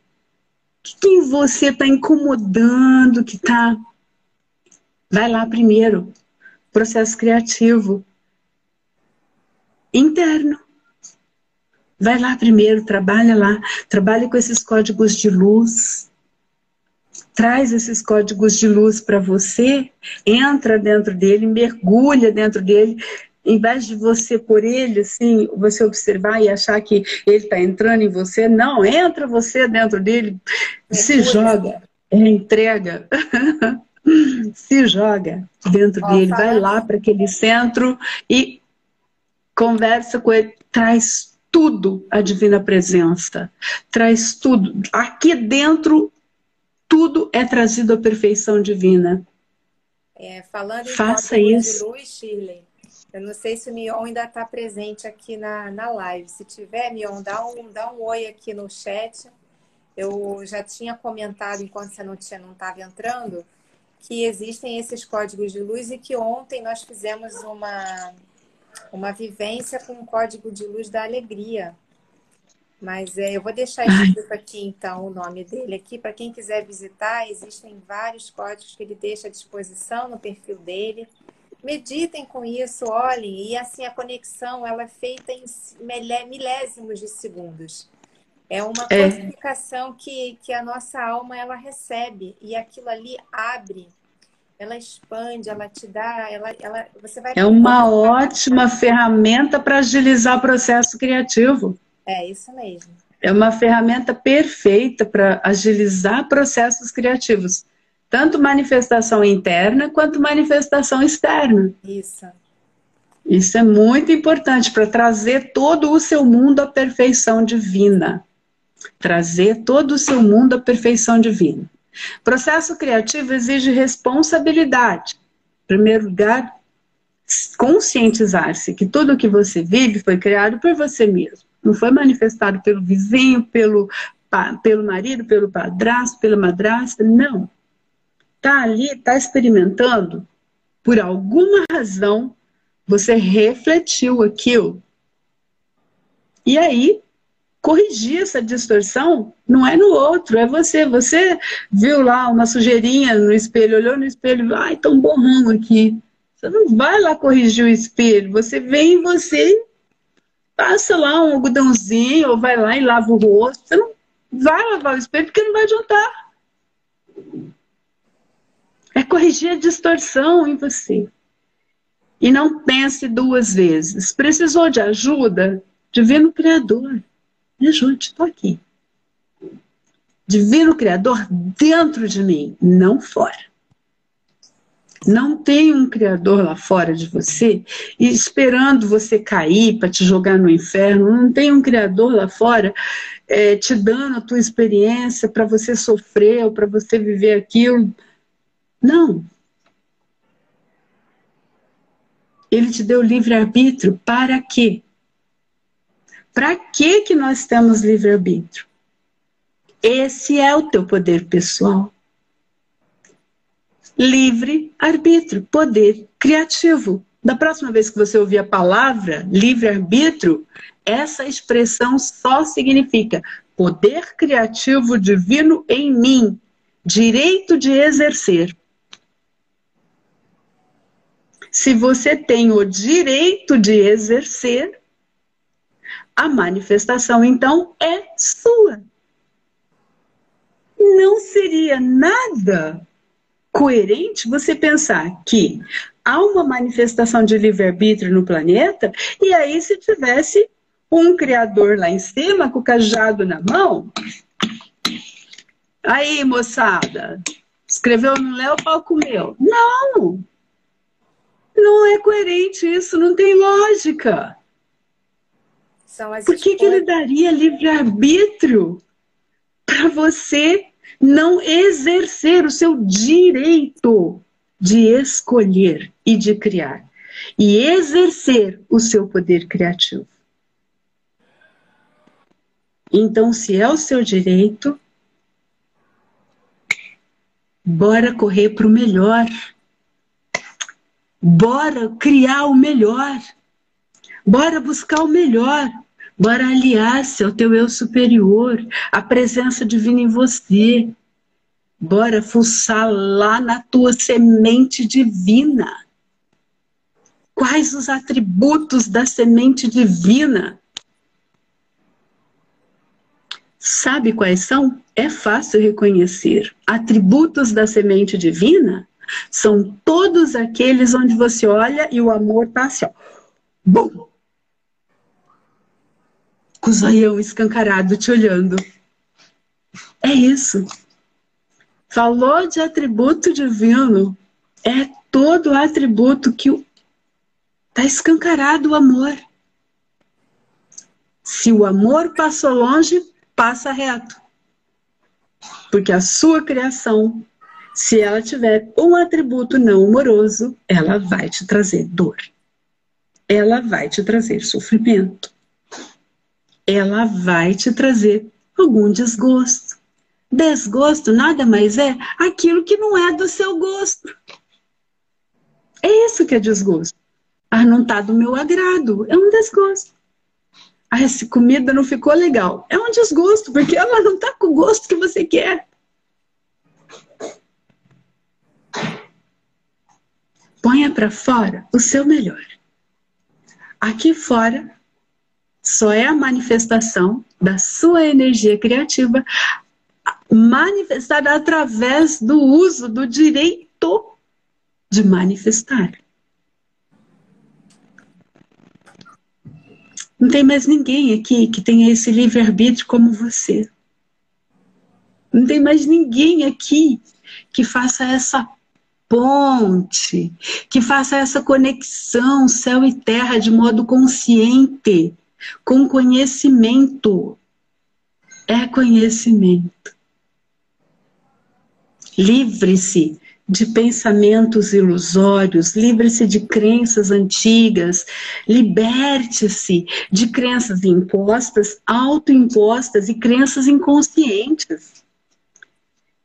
Quem você está incomodando, que está. Vai lá primeiro. Processo criativo interno. Vai lá primeiro, trabalha lá, trabalha com esses códigos de luz. Traz esses códigos de luz para você, entra dentro dele, mergulha dentro dele, em vez de você por ele, assim, você observar e achar que ele está entrando em você, não, entra você dentro dele, se joga, é, entrega, se joga dentro dele, vai lá para aquele centro e conversa com ele, traz tudo a divina presença, traz tudo. Aqui dentro, tudo é trazido à perfeição divina. É, falando em Faça isso. de luz, Shirley, eu não sei se o Mion ainda está presente aqui na, na live. Se tiver, Mion, dá um, dá um oi aqui no chat. Eu já tinha comentado, enquanto você não estava entrando, que existem esses códigos de luz e que ontem nós fizemos uma, uma vivência com o código de luz da alegria. Mas é, eu vou deixar escrito aqui, então, o nome dele aqui. Para quem quiser visitar, existem vários códigos que ele deixa à disposição no perfil dele. Meditem com isso, olhem. E assim, a conexão ela é feita em milésimos de segundos. É uma é. codificação que, que a nossa alma ela recebe. E aquilo ali abre ela expande, ela te dá, ela, ela, você vai. É uma ótima ferramenta para agilizar o processo criativo. É isso mesmo. É uma ferramenta perfeita para agilizar processos criativos, tanto manifestação interna quanto manifestação externa. Isso. Isso é muito importante para trazer todo o seu mundo à perfeição divina. Trazer todo o seu mundo à perfeição divina. Processo criativo exige responsabilidade. Em primeiro lugar, conscientizar-se que tudo que você vive foi criado por você mesmo. Não foi manifestado pelo vizinho, pelo, pelo marido, pelo padrasto, pela madrasta. Não. Está ali, está experimentando. Por alguma razão, você refletiu aquilo. E aí, corrigir essa distorção não é no outro, é você. Você viu lá uma sujeirinha no espelho, olhou no espelho, ai, tão borrão aqui. Você não vai lá corrigir o espelho, você vem em você passa lá um algodãozinho, ou vai lá e lava o rosto. Você não vai lavar o espelho porque não vai adiantar. É corrigir a distorção em você. E não pense duas vezes. Precisou de ajuda? Divino Criador. Me ajude, estou aqui. Divino Criador dentro de mim, não fora. Não tem um Criador lá fora de você esperando você cair para te jogar no inferno. Não tem um Criador lá fora é, te dando a tua experiência para você sofrer ou para você viver aquilo. Não. Ele te deu livre-arbítrio para quê? Para que que nós temos livre-arbítrio? Esse é o teu poder pessoal. Livre-arbítrio, poder criativo. Da próxima vez que você ouvir a palavra livre-arbítrio, essa expressão só significa poder criativo divino em mim, direito de exercer. Se você tem o direito de exercer, a manifestação então é sua. Não seria nada coerente você pensar que há uma manifestação de livre-arbítrio no planeta e aí se tivesse um criador lá em cima com o cajado na mão. Aí, moçada, escreveu no Léo, pau comeu. Não! Não é coerente isso, não tem lógica. Por que, que ele daria livre-arbítrio para você não exercer o seu direito de escolher e de criar? E exercer o seu poder criativo. Então, se é o seu direito, bora correr para o melhor. Bora criar o melhor. Bora buscar o melhor. Bora aliar-se ao teu eu superior, a presença divina em você. Bora fuçar lá na tua semente divina. Quais os atributos da semente divina? Sabe quais são? É fácil reconhecer. Atributos da semente divina são todos aqueles onde você olha e o amor está assim, ó. Bum! com o zoião escancarado te olhando. É isso. Falou de atributo divino, é todo atributo que está escancarado o amor. Se o amor passou longe, passa reto. Porque a sua criação, se ela tiver um atributo não amoroso, ela vai te trazer dor. Ela vai te trazer sofrimento ela vai te trazer algum desgosto. Desgosto nada mais é aquilo que não é do seu gosto. É isso que é desgosto. Ah, não está do meu agrado. É um desgosto. Ah, essa comida não ficou legal. É um desgosto, porque ela não está com o gosto que você quer. Ponha para fora o seu melhor. Aqui fora só é a manifestação da sua energia criativa manifestada através do uso do direito de manifestar. Não tem mais ninguém aqui que tenha esse livre-arbítrio como você. Não tem mais ninguém aqui que faça essa ponte, que faça essa conexão céu e terra de modo consciente com conhecimento. É conhecimento. Livre-se de pensamentos ilusórios, livre-se de crenças antigas, liberte-se de crenças impostas, autoimpostas e crenças inconscientes.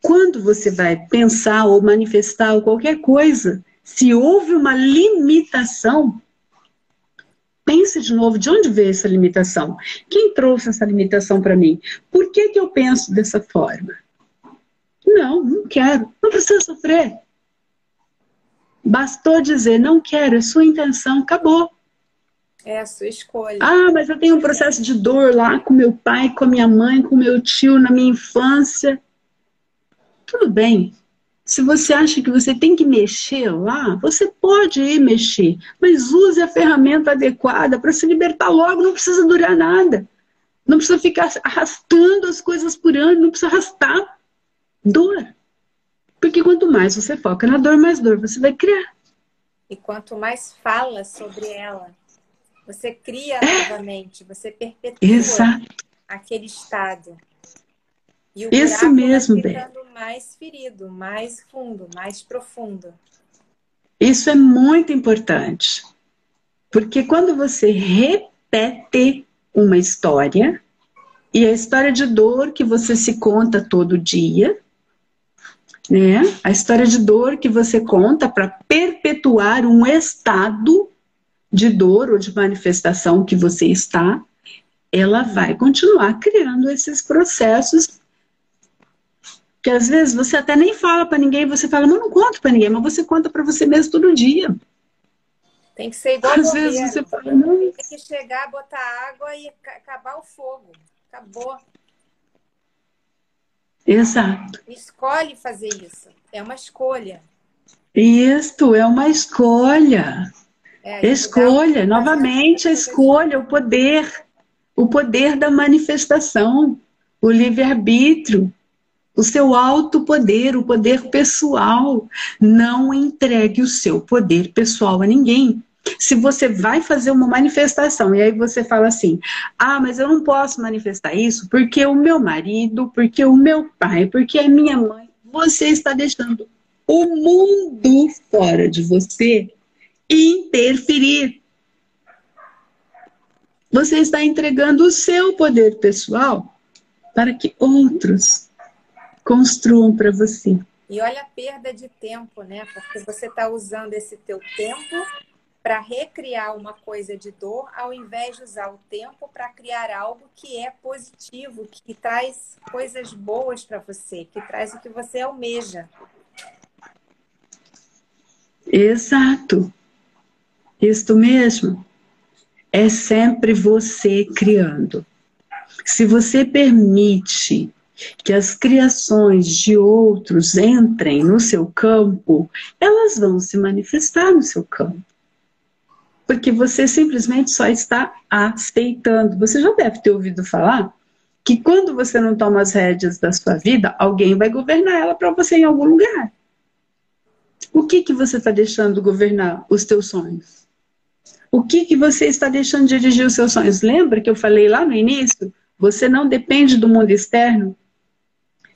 Quando você vai pensar ou manifestar qualquer coisa, se houve uma limitação, pense de novo de onde veio essa limitação. Quem trouxe essa limitação para mim? Por que, que eu penso dessa forma? Não, não quero. Não precisa sofrer. Bastou dizer, não quero, é sua intenção, acabou. É a sua escolha. Ah, mas eu tenho um processo de dor lá com meu pai, com a minha mãe, com meu tio na minha infância. Tudo bem. Se você acha que você tem que mexer lá, você pode ir mexer, mas use a ferramenta adequada para se libertar logo, não precisa durar nada. Não precisa ficar arrastando as coisas por ano, não precisa arrastar dor. Porque quanto mais você foca na dor, mais dor você vai criar. E quanto mais fala sobre ela, você cria é. novamente, você perpetua Exato. aquele estado. E o Isso mesmo, vai ficando mais ferido, mais fundo, mais profundo. Isso é muito importante. Porque quando você repete uma história, e a história de dor que você se conta todo dia, né? A história de dor que você conta para perpetuar um estado de dor ou de manifestação que você está, ela vai continuar criando esses processos que às vezes você até nem fala para ninguém, você fala, mas não conto para ninguém, mas você conta para você mesmo todo dia. Tem que ser igual Às vezes você fala, não. Tem que chegar, botar água e acabar o fogo. Acabou. Exato. Escolhe fazer isso. É uma escolha. Isto é uma escolha. É, escolha, novamente a escolha, o poder, o poder da manifestação, o livre-arbítrio, o seu alto poder, o poder pessoal. Não entregue o seu poder pessoal a ninguém. Se você vai fazer uma manifestação e aí você fala assim: ah, mas eu não posso manifestar isso porque o meu marido, porque o meu pai, porque a minha mãe, você está deixando o mundo fora de você interferir. Você está entregando o seu poder pessoal para que outros construam para você. E olha a perda de tempo, né? Porque você está usando esse teu tempo para recriar uma coisa de dor, ao invés de usar o tempo para criar algo que é positivo, que traz coisas boas para você, que traz o que você almeja. Exato. Isto mesmo. É sempre você criando. Se você permite que as criações de outros entrem no seu campo, elas vão se manifestar no seu campo porque você simplesmente só está aceitando. Você já deve ter ouvido falar que quando você não toma as rédeas da sua vida, alguém vai governar ela para você em algum lugar. O que que você está deixando governar os teus sonhos? O que que você está deixando de dirigir os seus sonhos? Lembra que eu falei lá no início? Você não depende do mundo externo.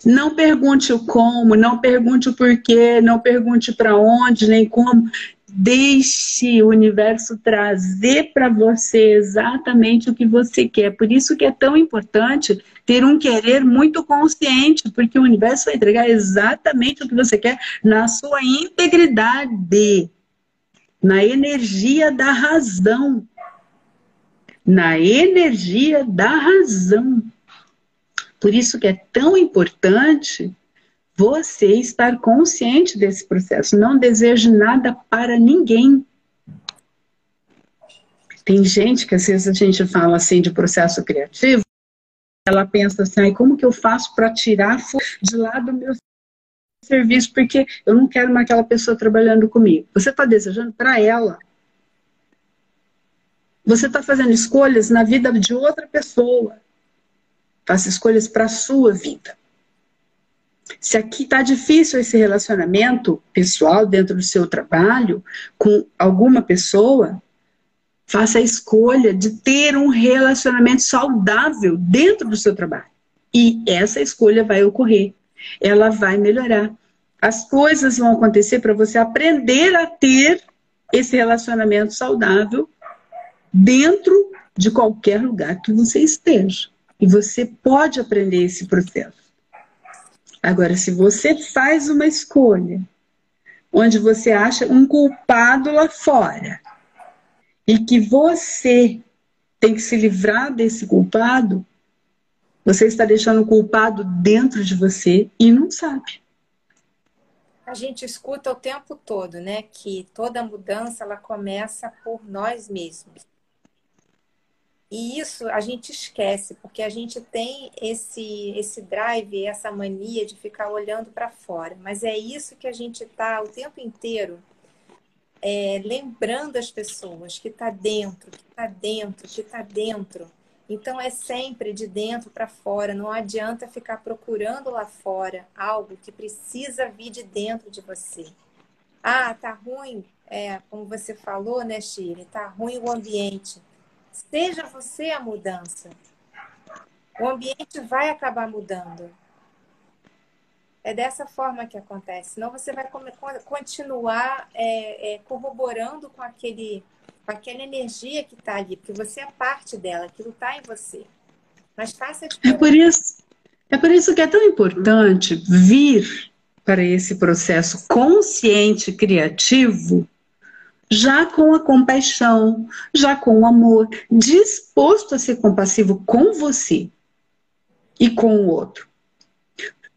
Não pergunte o como, não pergunte o porquê, não pergunte para onde, nem como. Deixe o universo trazer para você exatamente o que você quer. Por isso que é tão importante ter um querer muito consciente, porque o universo vai entregar exatamente o que você quer na sua integridade, na energia da razão. Na energia da razão. Por isso que é tão importante você estar consciente desse processo. Não deseje nada para ninguém. Tem gente que às vezes a gente fala assim de processo criativo, ela pensa assim, como que eu faço para tirar de lá do meu serviço, porque eu não quero mais aquela pessoa trabalhando comigo. Você está desejando para ela. Você está fazendo escolhas na vida de outra pessoa. Faça escolhas para a sua vida. Se aqui está difícil esse relacionamento pessoal dentro do seu trabalho com alguma pessoa, faça a escolha de ter um relacionamento saudável dentro do seu trabalho. E essa escolha vai ocorrer, ela vai melhorar. as coisas vão acontecer para você aprender a ter esse relacionamento saudável dentro de qualquer lugar que você esteja. E você pode aprender esse processo. Agora, se você faz uma escolha onde você acha um culpado lá fora e que você tem que se livrar desse culpado, você está deixando o culpado dentro de você e não sabe. A gente escuta o tempo todo, né, que toda mudança ela começa por nós mesmos. E isso a gente esquece, porque a gente tem esse, esse drive, essa mania de ficar olhando para fora. Mas é isso que a gente está o tempo inteiro é, lembrando as pessoas que está dentro, que está dentro, que está dentro. Então é sempre de dentro para fora. Não adianta ficar procurando lá fora algo que precisa vir de dentro de você. Ah, tá ruim, é, como você falou, né, Shirley? Tá ruim o ambiente. Seja você a mudança. O ambiente vai acabar mudando. É dessa forma que acontece. Senão você vai continuar é, é, corroborando com, aquele, com aquela energia que está ali, porque você é parte dela, aquilo está em você. Mas faça a é por isso É por isso que é tão importante vir para esse processo consciente criativo já com a compaixão, já com o amor, disposto a ser compassivo com você e com o outro.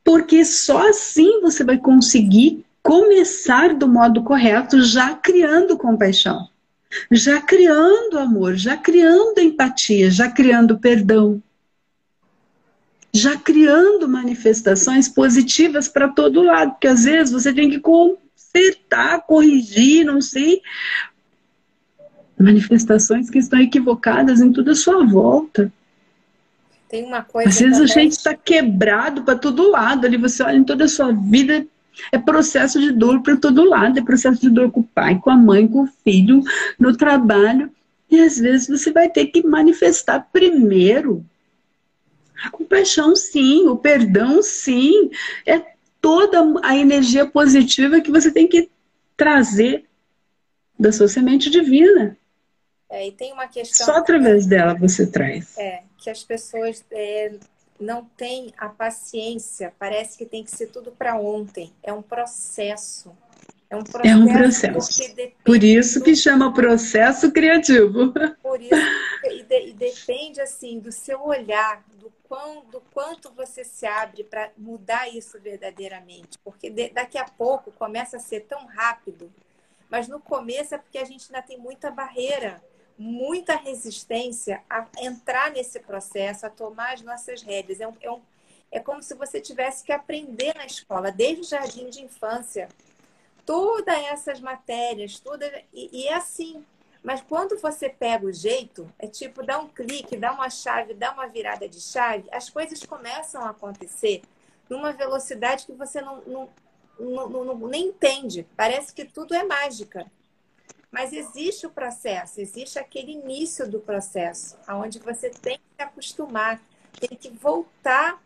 Porque só assim você vai conseguir começar do modo correto, já criando compaixão, já criando amor, já criando empatia, já criando perdão, já criando manifestações positivas para todo lado, porque às vezes você tem que consertar, corrigir, não sei. Manifestações que estão equivocadas em toda a sua volta. Tem uma coisa. Às vezes também... a gente está quebrado para todo lado. Ali você olha em toda a sua vida, é processo de dor para todo lado. É processo de dor com o pai, com a mãe, com o filho, no trabalho. E às vezes você vai ter que manifestar primeiro a compaixão, sim, o perdão, sim. É toda a energia positiva que você tem que trazer da sua semente divina. É, e tem uma questão. Só através dela você traz. É, que as pessoas é, não têm a paciência, parece que tem que ser tudo para ontem. É um processo. É um processo. É um processo. Por isso do... que chama processo criativo. Por isso, e, de, e depende assim do seu olhar, do, quão, do quanto você se abre para mudar isso verdadeiramente. Porque de, daqui a pouco começa a ser tão rápido, mas no começo é porque a gente ainda tem muita barreira, muita resistência a entrar nesse processo, a tomar as nossas rédeas. É, um, é, um, é como se você tivesse que aprender na escola, desde o jardim de infância todas essas matérias, toda e, e é assim. Mas quando você pega o jeito, é tipo dá um clique, dá uma chave, dá uma virada de chave, as coisas começam a acontecer numa velocidade que você não, não, não, não nem entende. Parece que tudo é mágica. Mas existe o processo, existe aquele início do processo, onde você tem que se acostumar, tem que voltar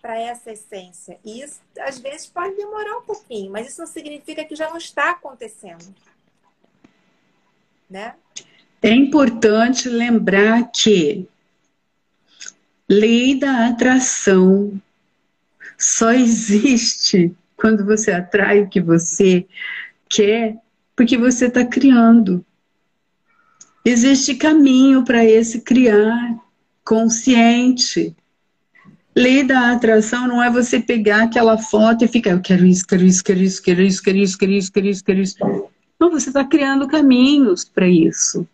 para essa essência. E isso, às vezes, pode demorar um pouquinho, mas isso não significa que já não está acontecendo. Né? É importante lembrar que lei da atração só existe quando você atrai o que você quer, porque você está criando. Existe caminho para esse criar consciente. Lei da atração não é você pegar aquela foto e ficar, eu quero isso, quero isso, quero isso, quero isso, quero isso, quero isso, quero isso, quero isso. Não, você está criando caminhos para isso.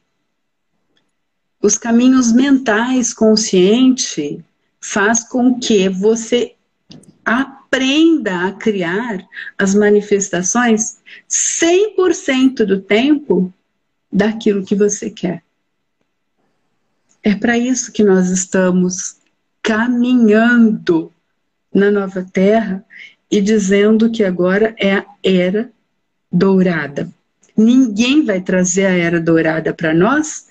Os caminhos mentais consciente faz com que você aprenda a criar as manifestações 100% do tempo daquilo que você quer. É para isso que nós estamos caminhando na nova terra e dizendo que agora é a era dourada. Ninguém vai trazer a era dourada para nós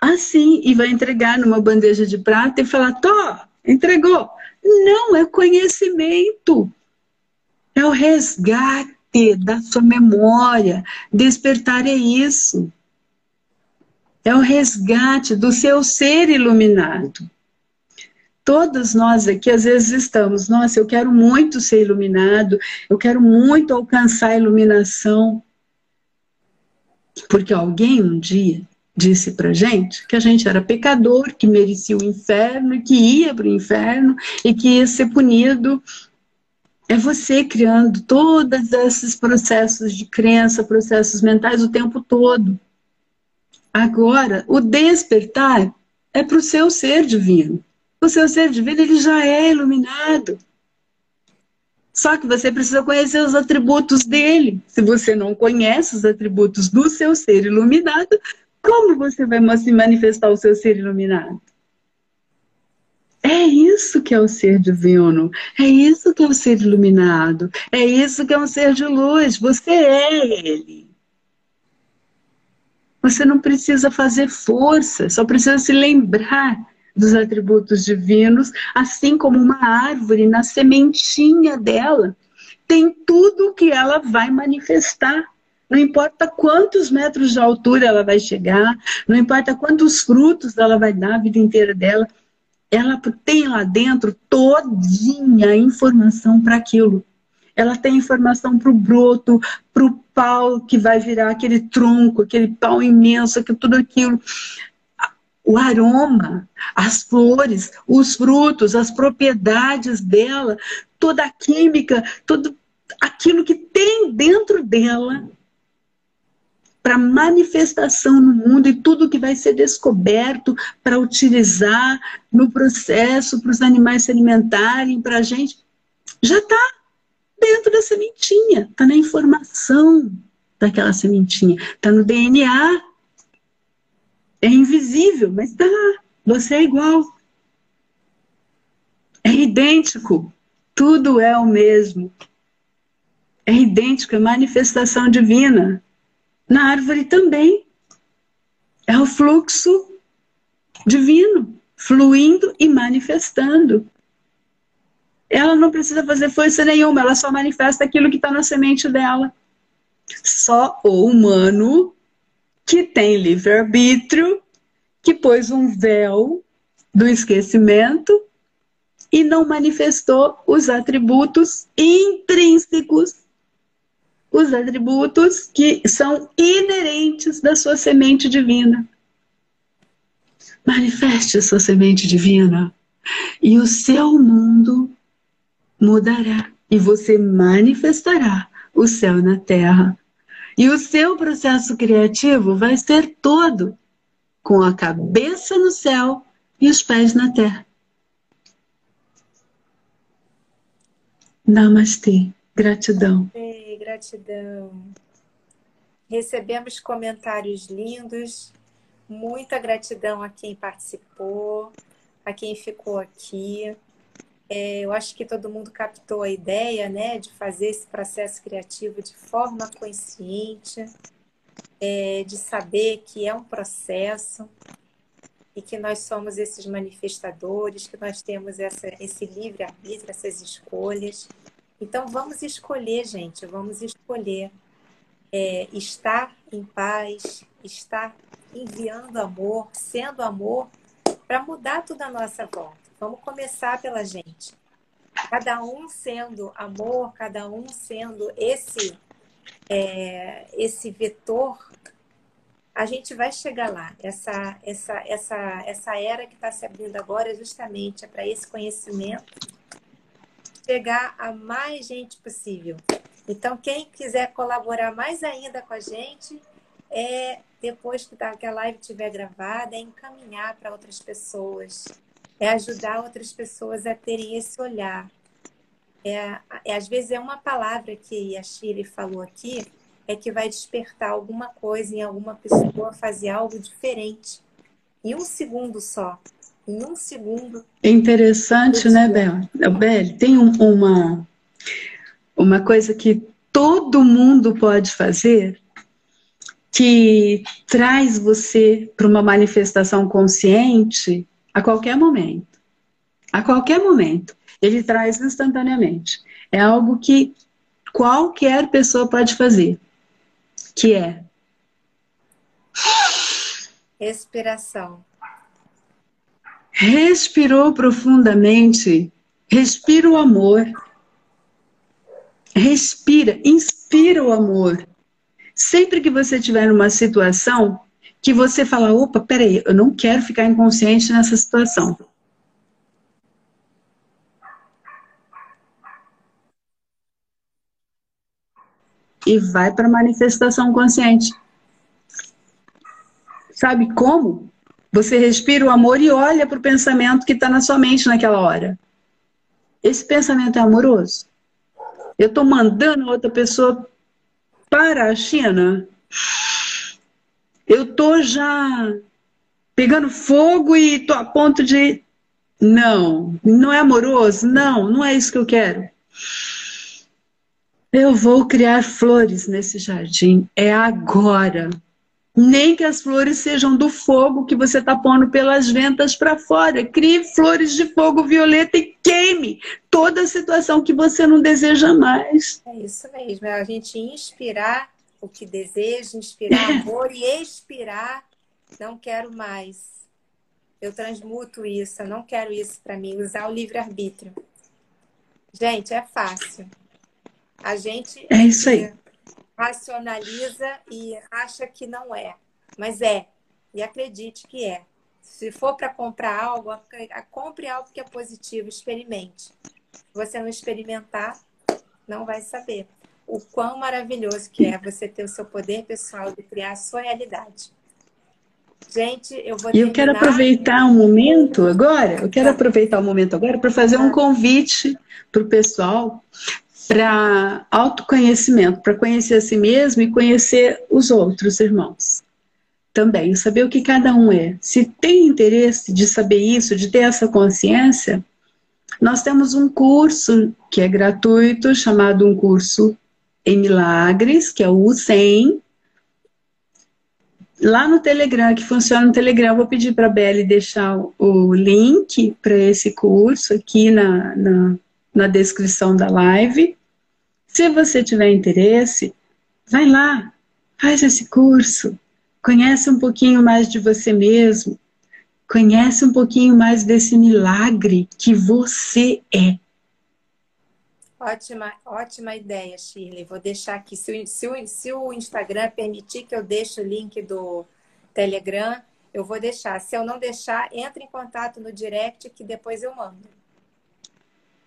assim e vai entregar numa bandeja de prata e falar: "Tô, entregou". Não, é conhecimento. É o resgate da sua memória. Despertar é isso. É o resgate do seu ser iluminado. Todos nós aqui às vezes estamos, nossa, eu quero muito ser iluminado, eu quero muito alcançar a iluminação. Porque alguém um dia disse pra gente que a gente era pecador, que merecia o inferno, que ia para o inferno e que ia ser punido. É você criando todos esses processos de crença, processos mentais o tempo todo. Agora, o despertar é para o seu ser divino. O seu ser divino ele já é iluminado. Só que você precisa conhecer os atributos dele. Se você não conhece os atributos do seu ser iluminado, como você vai se manifestar o seu ser iluminado? É isso que é o ser divino, é isso que é o ser iluminado, é isso que é um ser de luz. Você é ele. Você não precisa fazer força, só precisa se lembrar dos atributos divinos, assim como uma árvore na sementinha dela tem tudo que ela vai manifestar. Não importa quantos metros de altura ela vai chegar, não importa quantos frutos ela vai dar a vida inteira dela, ela tem lá dentro todinha a informação para aquilo. Ela tem informação para o broto, para o pau que vai virar aquele tronco, aquele pau imenso, que tudo aquilo o aroma, as flores, os frutos, as propriedades dela, toda a química, tudo aquilo que tem dentro dela para manifestação no mundo e tudo que vai ser descoberto para utilizar no processo para os animais se alimentarem, para a gente, já está dentro da sementinha, está na informação daquela sementinha, está no DNA é invisível, mas tá. Você é igual. É idêntico. Tudo é o mesmo. É idêntico, é manifestação divina. Na árvore também. É o fluxo divino, fluindo e manifestando. Ela não precisa fazer força nenhuma, ela só manifesta aquilo que está na semente dela. Só o humano que tem livre-arbítrio, que pôs um véu do esquecimento e não manifestou os atributos intrínsecos, os atributos que são inerentes da sua semente divina. Manifeste a sua semente divina e o seu mundo mudará e você manifestará o céu na terra e o seu processo criativo vai ser todo com a cabeça no céu e os pés na terra. Namastê. Gratidão. Ei, gratidão. Recebemos comentários lindos. Muita gratidão a quem participou, a quem ficou aqui. É, eu acho que todo mundo captou a ideia né, de fazer esse processo criativo de forma consciente, é, de saber que é um processo e que nós somos esses manifestadores, que nós temos essa, esse livre-arbítrio, essas escolhas. Então, vamos escolher, gente, vamos escolher é, estar em paz, estar enviando amor, sendo amor, para mudar tudo à nossa volta. Vamos começar pela gente. Cada um sendo amor, cada um sendo esse é, esse vetor, a gente vai chegar lá. Essa essa essa essa era que está se abrindo agora é justamente é para esse conhecimento chegar a mais gente possível. Então, quem quiser colaborar mais ainda com a gente, é depois que, tá, que a live estiver gravada, é encaminhar para outras pessoas é ajudar outras pessoas a terem esse olhar. É, é, às vezes é uma palavra que a Shirley falou aqui, é que vai despertar alguma coisa em alguma pessoa fazer algo diferente. Em um segundo só. Em um segundo. É interessante, né, Bel? Bel, tem um, uma, uma coisa que todo mundo pode fazer que traz você para uma manifestação consciente a qualquer momento. A qualquer momento. Ele traz instantaneamente. É algo que qualquer pessoa pode fazer, que é respiração. Respirou profundamente, respira o amor. Respira, inspira o amor. Sempre que você estiver numa situação que você fala, opa, peraí, eu não quero ficar inconsciente nessa situação. E vai para a manifestação consciente. Sabe como? Você respira o amor e olha para o pensamento que está na sua mente naquela hora. Esse pensamento é amoroso? Eu estou mandando outra pessoa para a China? Eu estou já pegando fogo e estou a ponto de. Não, não é amoroso? Não, não é isso que eu quero. Eu vou criar flores nesse jardim. É agora nem que as flores sejam do fogo que você está pondo pelas ventas para fora. Crie flores de fogo violeta e queime toda a situação que você não deseja mais. É isso mesmo, é a gente inspirar o que deseja, inspirar amor e expirar não quero mais. Eu transmuto isso, eu não quero isso para mim, usar o livre-arbítrio. Gente, é fácil. A gente é isso aí racionaliza e acha que não é, mas é. E acredite que é. Se for para comprar algo, compre algo que é positivo, experimente. Se você não experimentar, não vai saber o quão maravilhoso que é você ter o seu poder pessoal de criar a sua realidade. Gente, eu vou E eu quero aproveitar um momento agora, eu quero aproveitar o um momento agora para fazer um ah. convite para o pessoal para autoconhecimento, para conhecer a si mesmo e conhecer os outros irmãos. Também, saber o que cada um é. Se tem interesse de saber isso, de ter essa consciência, nós temos um curso que é gratuito, chamado um curso em milagres, que é o U100. Lá no Telegram, que funciona no Telegram, vou pedir para a Belle deixar o link para esse curso aqui na, na, na descrição da live. Se você tiver interesse, vai lá, faz esse curso, conhece um pouquinho mais de você mesmo, conhece um pouquinho mais desse milagre que você é. Ótima, ótima ideia, Shirley. Vou deixar aqui. Se o, se, o, se o Instagram permitir que eu deixe o link do Telegram, eu vou deixar. Se eu não deixar, entre em contato no direct que depois eu mando.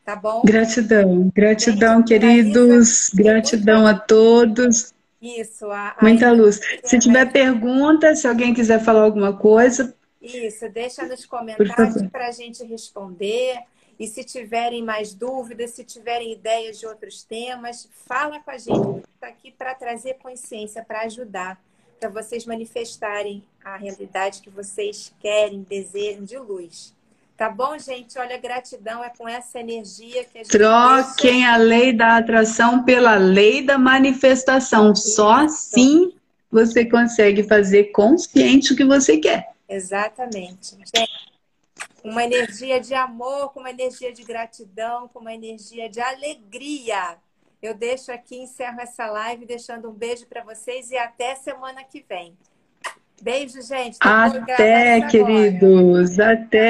Tá bom? Gratidão, gratidão, Gente, queridos, gratidão a todos. Isso, a, muita a... luz. Se tiver pergunta, se alguém quiser falar alguma coisa. Isso, deixa nos comentários para a gente responder. E se tiverem mais dúvidas, se tiverem ideias de outros temas, fala com a gente. Está aqui para trazer consciência, para ajudar, para vocês manifestarem a realidade que vocês querem, desejam de luz. Tá bom, gente? Olha, gratidão é com essa energia que a gente. Troquem a lei da atração pela lei da manifestação. Isso. Só assim você consegue fazer consciente o que você quer. Exatamente. Gente, uma energia de amor, com uma energia de gratidão, com uma energia de alegria. Eu deixo aqui, encerro essa live, deixando um beijo para vocês e até semana que vem. Beijo, gente. Até, queridos. Até.